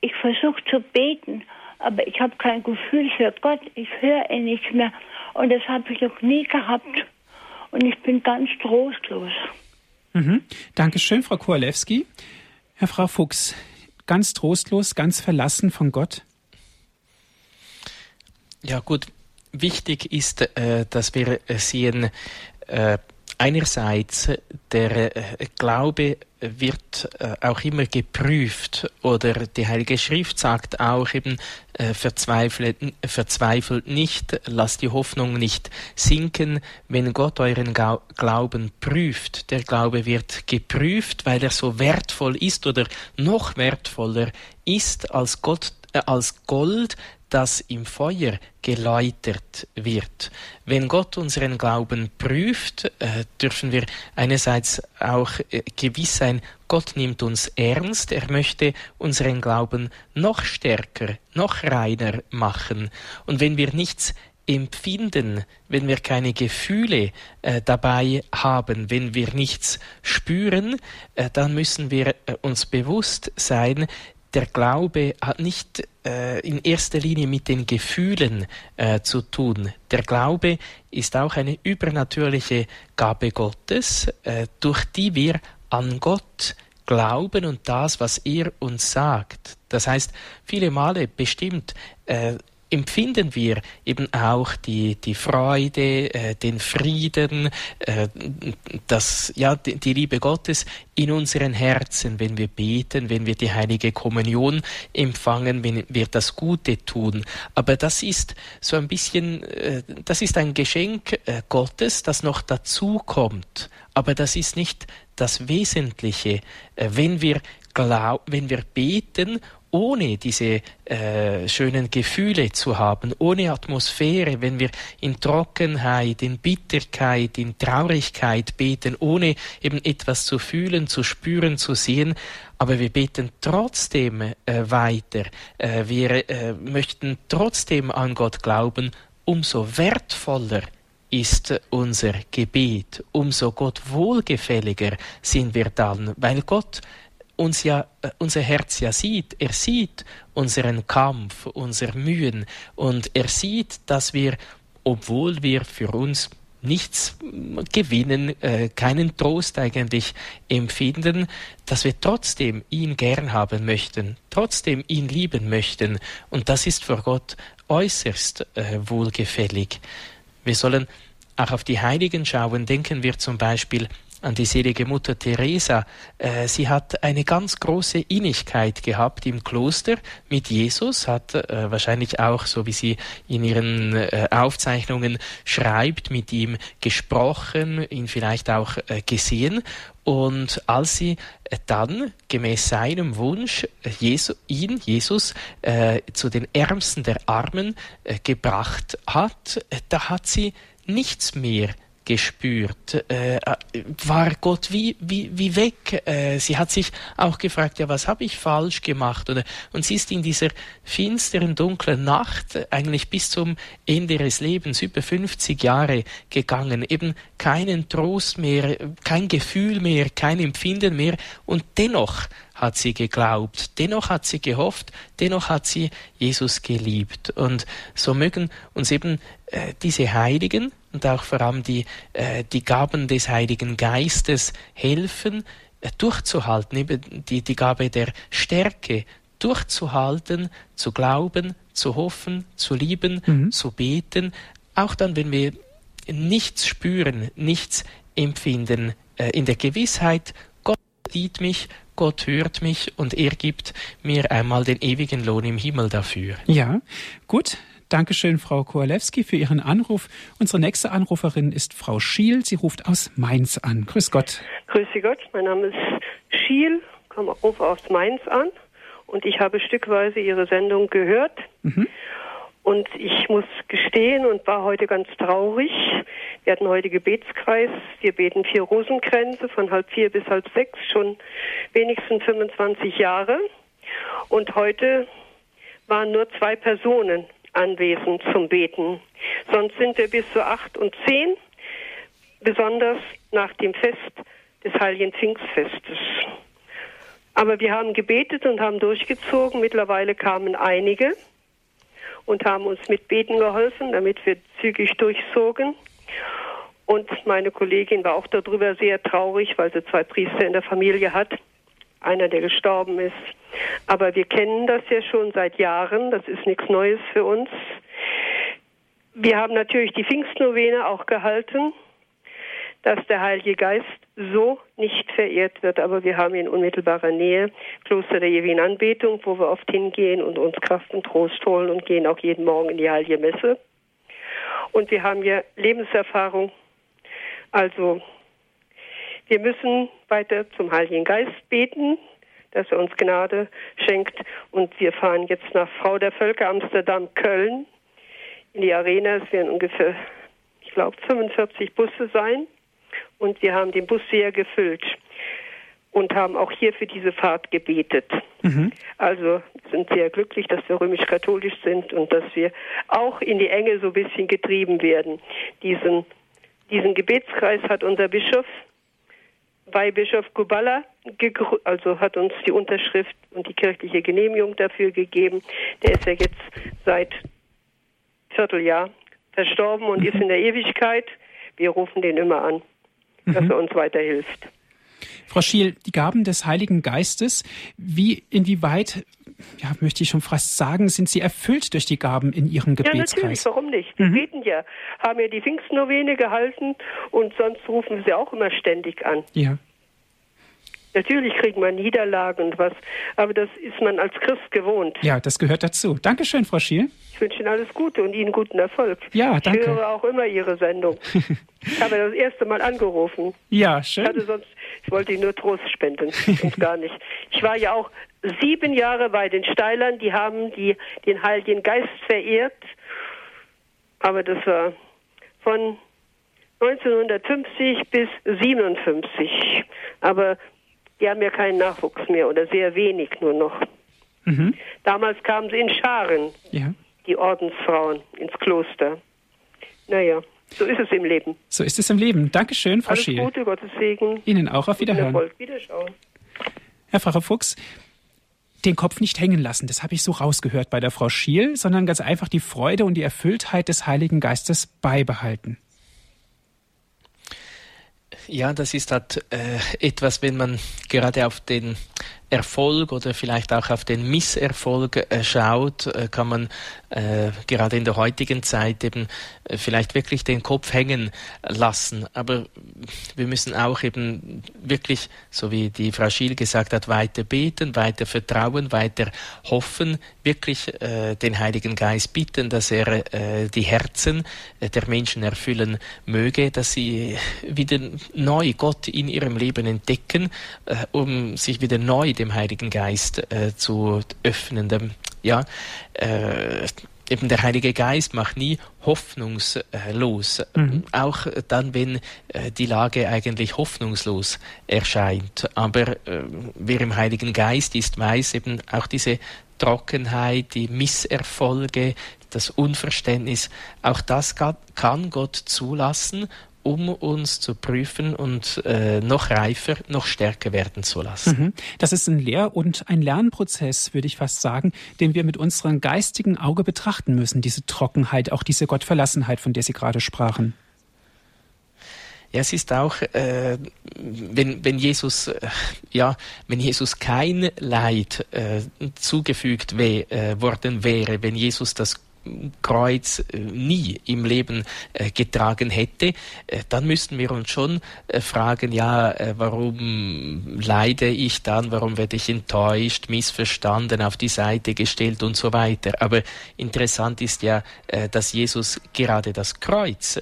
ich versuche zu beten, aber ich habe kein Gefühl für Gott. Ich höre ihn nicht mehr. Und das habe ich noch nie gehabt. Und ich bin ganz trostlos. Mhm. Dankeschön, Frau Kowalewski. Herr Frau Fuchs, ganz trostlos, ganz verlassen von Gott? Ja gut, wichtig ist, äh, dass wir sehen, äh, einerseits der äh, Glaube wird äh, auch immer geprüft oder die Heilige Schrift sagt auch eben äh, verzweifelt, verzweifelt nicht, lasst die Hoffnung nicht sinken, wenn Gott euren Glauben prüft. Der Glaube wird geprüft, weil er so wertvoll ist oder noch wertvoller ist als Gott als Gold, das im Feuer geläutert wird. Wenn Gott unseren Glauben prüft, äh, dürfen wir einerseits auch äh, gewiss sein, Gott nimmt uns ernst, er möchte unseren Glauben noch stärker, noch reiner machen. Und wenn wir nichts empfinden, wenn wir keine Gefühle äh, dabei haben, wenn wir nichts spüren, äh, dann müssen wir äh, uns bewusst sein, der Glaube hat nicht äh, in erster Linie mit den Gefühlen äh, zu tun. Der Glaube ist auch eine übernatürliche Gabe Gottes, äh, durch die wir an Gott glauben und das, was er uns sagt. Das heißt, viele Male bestimmt äh, empfinden wir eben auch die, die Freude, äh, den Frieden, äh, das, ja, die, die, Liebe Gottes in unseren Herzen, wenn wir beten, wenn wir die heilige Kommunion empfangen, wenn wir das Gute tun. Aber das ist so ein bisschen, äh, das ist ein Geschenk äh, Gottes, das noch dazu kommt. Aber das ist nicht das Wesentliche. Äh, wenn wir glaub, wenn wir beten ohne diese äh, schönen Gefühle zu haben, ohne Atmosphäre, wenn wir in Trockenheit, in Bitterkeit, in Traurigkeit beten, ohne eben etwas zu fühlen, zu spüren, zu sehen, aber wir beten trotzdem äh, weiter, äh, wir äh, möchten trotzdem an Gott glauben, umso wertvoller ist unser Gebet, umso Gott wohlgefälliger sind wir dann, weil Gott uns ja, äh, unser Herz ja sieht. Er sieht unseren Kampf, unser Mühen und er sieht, dass wir, obwohl wir für uns nichts gewinnen, äh, keinen Trost eigentlich empfinden, dass wir trotzdem ihn gern haben möchten, trotzdem ihn lieben möchten. Und das ist vor Gott äußerst äh, wohlgefällig. Wir sollen auch auf die Heiligen schauen. Denken wir zum Beispiel an die selige Mutter Teresa. Äh, sie hat eine ganz große Innigkeit gehabt im Kloster mit Jesus, hat äh, wahrscheinlich auch, so wie sie in ihren äh, Aufzeichnungen schreibt, mit ihm gesprochen, ihn vielleicht auch äh, gesehen. Und als sie äh, dann gemäß seinem Wunsch äh, Jesu, ihn, Jesus, zu den Ärmsten der Armen gebracht hat, da hat sie nichts mehr gespürt, äh, war Gott wie, wie, wie weg. Äh, sie hat sich auch gefragt, ja, was habe ich falsch gemacht? Oder, und sie ist in dieser finsteren, dunklen Nacht eigentlich bis zum Ende ihres Lebens, über 50 Jahre gegangen, eben keinen Trost mehr, kein Gefühl mehr, kein Empfinden mehr und dennoch hat sie geglaubt, dennoch hat sie gehofft, dennoch hat sie Jesus geliebt. Und so mögen uns eben äh, diese Heiligen, und auch vor allem die, äh, die Gaben des Heiligen Geistes helfen, äh, durchzuhalten, eben die, die Gabe der Stärke, durchzuhalten, zu glauben, zu hoffen, zu lieben, mhm. zu beten, auch dann, wenn wir nichts spüren, nichts empfinden, äh, in der Gewissheit, Gott sieht mich, Gott hört mich und er gibt mir einmal den ewigen Lohn im Himmel dafür. Ja, gut. Dankeschön, Frau Koalewski, für Ihren Anruf. Unsere nächste Anruferin ist Frau Schiel. Sie ruft aus Mainz an. Grüß Gott. Grüß Gott. Mein Name ist Schiel, komme rufe aus Mainz an und ich habe stückweise Ihre Sendung gehört. Mhm. Und ich muss gestehen und war heute ganz traurig. Wir hatten heute Gebetskreis. Wir beten vier Rosenkränze von halb vier bis halb sechs, schon wenigstens 25 Jahre. Und heute waren nur zwei Personen anwesend zum Beten. Sonst sind wir bis zu acht und zehn, besonders nach dem Fest des Heiligen Pfingstfestes. Aber wir haben gebetet und haben durchgezogen. Mittlerweile kamen einige und haben uns mit Beten geholfen, damit wir zügig durchzogen. Und meine Kollegin war auch darüber sehr traurig, weil sie zwei Priester in der Familie hat einer, der gestorben ist. Aber wir kennen das ja schon seit Jahren, das ist nichts Neues für uns. Wir haben natürlich die Pfingstnovene auch gehalten, dass der Heilige Geist so nicht verehrt wird, aber wir haben in unmittelbarer Nähe Kloster der ewigen Anbetung, wo wir oft hingehen und uns Kraft und Trost holen und gehen auch jeden Morgen in die Heilige Messe. Und wir haben ja Lebenserfahrung. Also wir müssen weiter zum Heiligen Geist beten, dass er uns Gnade schenkt. Und wir fahren jetzt nach Frau der Völker Amsterdam Köln in die Arena. Es werden ungefähr, ich glaube, 45 Busse sein. Und wir haben den Bus sehr gefüllt und haben auch hier für diese Fahrt gebetet. Mhm. Also sind sehr glücklich, dass wir römisch-katholisch sind und dass wir auch in die Enge so ein bisschen getrieben werden. Diesen, diesen Gebetskreis hat unser Bischof Weihbischof Kubala also hat uns die Unterschrift und die kirchliche Genehmigung dafür gegeben. Der ist ja jetzt seit Vierteljahr verstorben und ist in der Ewigkeit. Wir rufen den immer an, dass mhm. er uns weiterhilft. Frau Schiel, die Gaben des Heiligen Geistes, wie inwieweit, ja, möchte ich schon fast sagen, sind sie erfüllt durch die Gaben in Ihrem Gebetskreis? Ja, natürlich, warum nicht? Wir mhm. beten ja, haben ja die Pfingstnovene gehalten und sonst rufen sie auch immer ständig an. Ja. Natürlich kriegt man Niederlagen und was, aber das ist man als Christ gewohnt. Ja, das gehört dazu. Dankeschön, Frau Schiel. Ich wünsche Ihnen alles Gute und Ihnen guten Erfolg. Ja, danke. Ich höre auch immer Ihre Sendung. ich habe das erste Mal angerufen. Ja, schön. Ich, sonst, ich wollte Ihnen nur Trost spenden und gar nicht. Ich war ja auch sieben Jahre bei den Steilern, die haben die, den Heiligen Geist verehrt, aber das war von 1950 bis 57. Aber die haben ja keinen Nachwuchs mehr oder sehr wenig nur noch. Mhm. Damals kamen sie in Scharen, ja. die Ordensfrauen, ins Kloster. Naja, so ist es im Leben. So ist es im Leben. Dankeschön, Frau Alles Schiel. Gute, Gottes Segen. Ihnen auch auf Wiederhören. Erfolg. Wiederschauen. Herr Pfarrer Fuchs, den Kopf nicht hängen lassen, das habe ich so rausgehört bei der Frau Schiel, sondern ganz einfach die Freude und die Erfülltheit des Heiligen Geistes beibehalten. Ja, das ist halt äh, etwas, wenn man gerade auf den Erfolg oder vielleicht auch auf den Misserfolg äh, schaut, äh, kann man äh, gerade in der heutigen Zeit eben äh, vielleicht wirklich den Kopf hängen lassen. Aber wir müssen auch eben wirklich, so wie die Frau Schiel gesagt hat, weiter beten, weiter vertrauen, weiter hoffen, wirklich äh, den Heiligen Geist bitten, dass er die Herzen der Menschen erfüllen möge, dass sie wieder neu Gott in ihrem Leben entdecken, um sich wieder neu dem Heiligen Geist äh, zu öffnen. Dem, ja, äh, eben der Heilige Geist macht nie hoffnungslos. Mhm. Auch dann, wenn äh, die Lage eigentlich hoffnungslos erscheint. Aber äh, wer im Heiligen Geist ist, weiß eben auch diese Trockenheit, die Misserfolge, das Unverständnis, auch das kann Gott zulassen um uns zu prüfen und äh, noch reifer, noch stärker werden zu lassen. Mhm. Das ist ein Lehr- und ein Lernprozess, würde ich fast sagen, den wir mit unserem geistigen Auge betrachten müssen. Diese Trockenheit, auch diese Gottverlassenheit, von der Sie gerade sprachen. Ja, es ist auch, äh, wenn, wenn Jesus, äh, ja, wenn Jesus kein Leid äh, zugefügt we äh, worden wäre, wenn Jesus das Kreuz äh, nie im Leben äh, getragen hätte, äh, dann müssten wir uns schon fragen, ja, warum leide ich dann, warum werde ich enttäuscht, missverstanden, auf die Seite gestellt und so weiter. Aber interessant ist ja, dass Jesus gerade das Kreuz,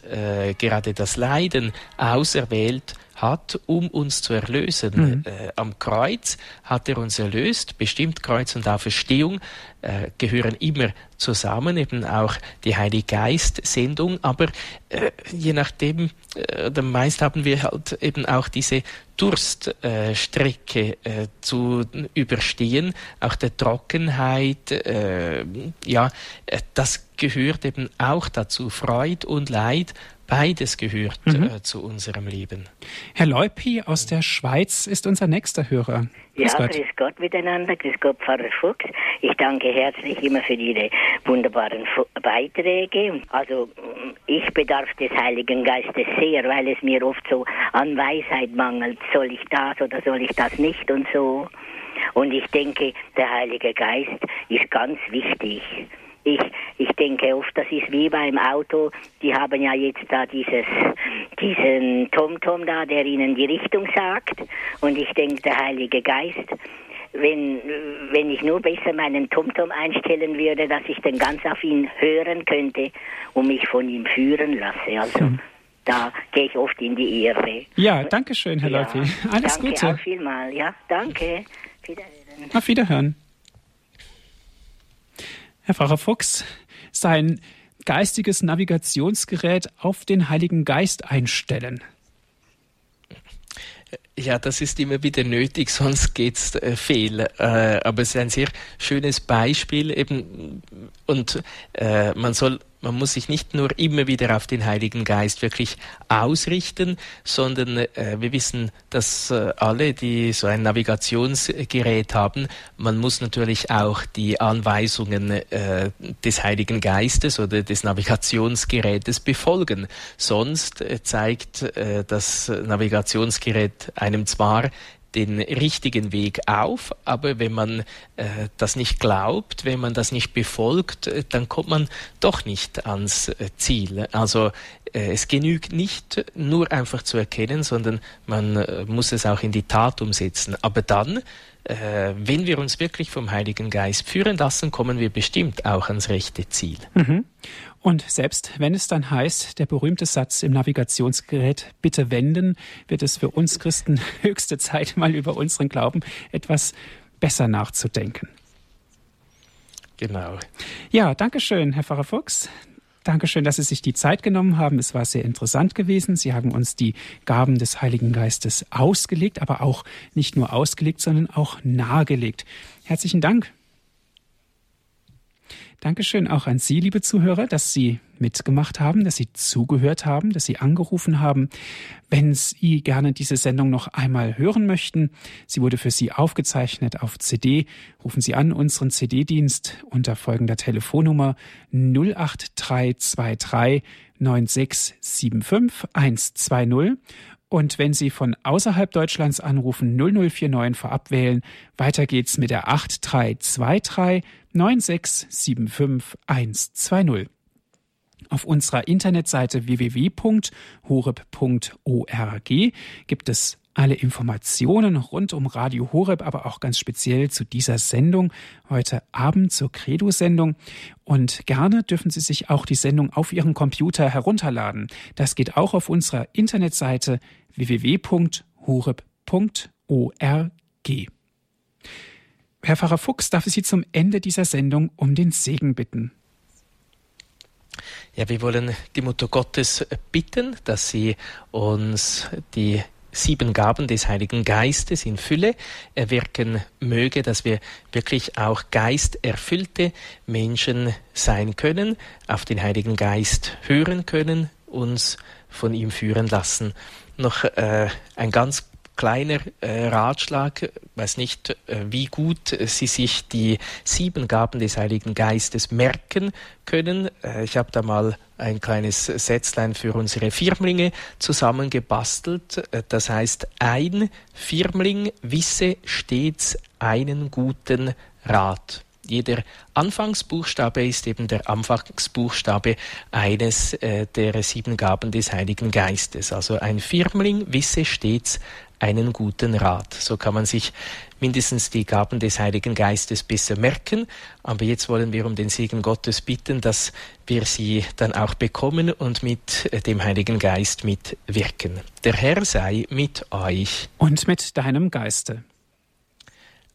gerade das Leiden auserwählt hat, um uns zu erlösen. Mhm. Äh, am Kreuz hat er uns erlöst. Bestimmt Kreuz und Auferstehung äh, gehören immer zusammen, eben auch die Heilige Geist-Sendung. Aber äh, je nachdem, äh, meist haben wir halt eben auch diese Durststrecke äh, zu überstehen, auch der Trockenheit. Äh, ja, äh, das gehört eben auch dazu. Freud und Leid Beides gehört mhm. äh, zu unserem Leben. Herr Leupi aus der Schweiz ist unser nächster Hörer. Grüß ja, Gott. grüß Gott miteinander, grüß Gott, Pfarrer Fuchs. Ich danke herzlich immer für Ihre wunderbaren Beiträge. Also ich bedarf des Heiligen Geistes sehr, weil es mir oft so an Weisheit mangelt. Soll ich das oder soll ich das nicht und so. Und ich denke, der Heilige Geist ist ganz wichtig. Ich, ich denke oft, das ist wie beim Auto. Die haben ja jetzt da dieses, diesen TomTom da, der ihnen die Richtung sagt. Und ich denke, der Heilige Geist, wenn, wenn ich nur besser meinen TomTom einstellen würde, dass ich dann ganz auf ihn hören könnte und mich von ihm führen lasse. Also, hm. da gehe ich oft in die Irre. Ja, danke schön, Herr ja, Läufi. Alles danke Gute. Auch vielmal, ja, danke. Wiederhören. Auf Wiederhören. Herr Pfarrer Fuchs, sein geistiges Navigationsgerät auf den Heiligen Geist einstellen. Ja, das ist immer wieder nötig, sonst geht's äh, fehl. Äh, aber es ist ein sehr schönes Beispiel eben und äh, man soll man muss sich nicht nur immer wieder auf den Heiligen Geist wirklich ausrichten, sondern äh, wir wissen, dass äh, alle, die so ein Navigationsgerät haben, man muss natürlich auch die Anweisungen äh, des Heiligen Geistes oder des Navigationsgerätes befolgen. Sonst äh, zeigt äh, das Navigationsgerät einem zwar den richtigen Weg auf, aber wenn man äh, das nicht glaubt, wenn man das nicht befolgt, äh, dann kommt man doch nicht ans äh, Ziel. Also äh, es genügt nicht nur einfach zu erkennen, sondern man äh, muss es auch in die Tat umsetzen. Aber dann äh, wenn wir uns wirklich vom Heiligen Geist führen lassen, kommen wir bestimmt auch ans rechte Ziel. Mhm. Und selbst wenn es dann heißt, der berühmte Satz im Navigationsgerät, bitte wenden, wird es für uns Christen höchste Zeit, mal über unseren Glauben etwas besser nachzudenken. Genau. Ja, danke schön, Herr Pfarrer Fuchs. Dankeschön, dass Sie sich die Zeit genommen haben. Es war sehr interessant gewesen. Sie haben uns die Gaben des Heiligen Geistes ausgelegt, aber auch nicht nur ausgelegt, sondern auch nahegelegt. Herzlichen Dank. Dankeschön auch an Sie, liebe Zuhörer, dass Sie mitgemacht haben, dass Sie zugehört haben, dass Sie angerufen haben. Wenn Sie gerne diese Sendung noch einmal hören möchten, sie wurde für Sie aufgezeichnet auf CD, rufen Sie an unseren CD-Dienst unter folgender Telefonnummer 08323 9675 120 Und wenn Sie von außerhalb Deutschlands anrufen, 0049 vorab wählen. Weiter geht's mit der 8323 9675 120. Auf unserer Internetseite www.horeb.org gibt es alle Informationen rund um Radio Horeb, aber auch ganz speziell zu dieser Sendung heute Abend zur Credo-Sendung. Und gerne dürfen Sie sich auch die Sendung auf Ihren Computer herunterladen. Das geht auch auf unserer Internetseite www.horeb.org. Herr Pfarrer Fuchs, darf ich Sie zum Ende dieser Sendung um den Segen bitten? Ja, wir wollen die Mutter Gottes bitten, dass sie uns die sieben Gaben des Heiligen Geistes in Fülle erwirken möge, dass wir wirklich auch geisterfüllte Menschen sein können, auf den Heiligen Geist hören können, uns von ihm führen lassen. Noch äh, ein ganz kleiner äh, Ratschlag, weiß nicht, äh, wie gut Sie sich die sieben Gaben des Heiligen Geistes merken können. Äh, ich habe da mal ein kleines Sätzlein für unsere Firmlinge zusammengebastelt. Äh, das heißt, ein Firmling wisse stets einen guten Rat. Jeder Anfangsbuchstabe ist eben der Anfangsbuchstabe eines äh, der sieben Gaben des Heiligen Geistes. Also ein Firmling wisse stets einen guten Rat. So kann man sich mindestens die Gaben des Heiligen Geistes besser merken. Aber jetzt wollen wir um den Segen Gottes bitten, dass wir sie dann auch bekommen und mit dem Heiligen Geist mitwirken. Der Herr sei mit euch. Und mit deinem Geiste.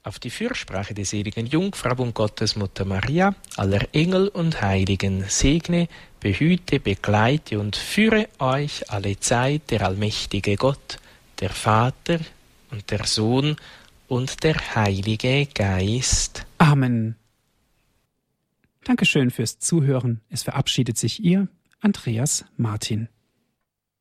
Auf die Fürsprache des ewigen Jungfrau und Gottesmutter Maria, aller Engel und Heiligen, segne, behüte, begleite und führe euch alle Zeit der allmächtige Gott, der Vater und der Sohn und der Heilige Geist. Amen. Dankeschön fürs Zuhören. Es verabschiedet sich Ihr Andreas Martin.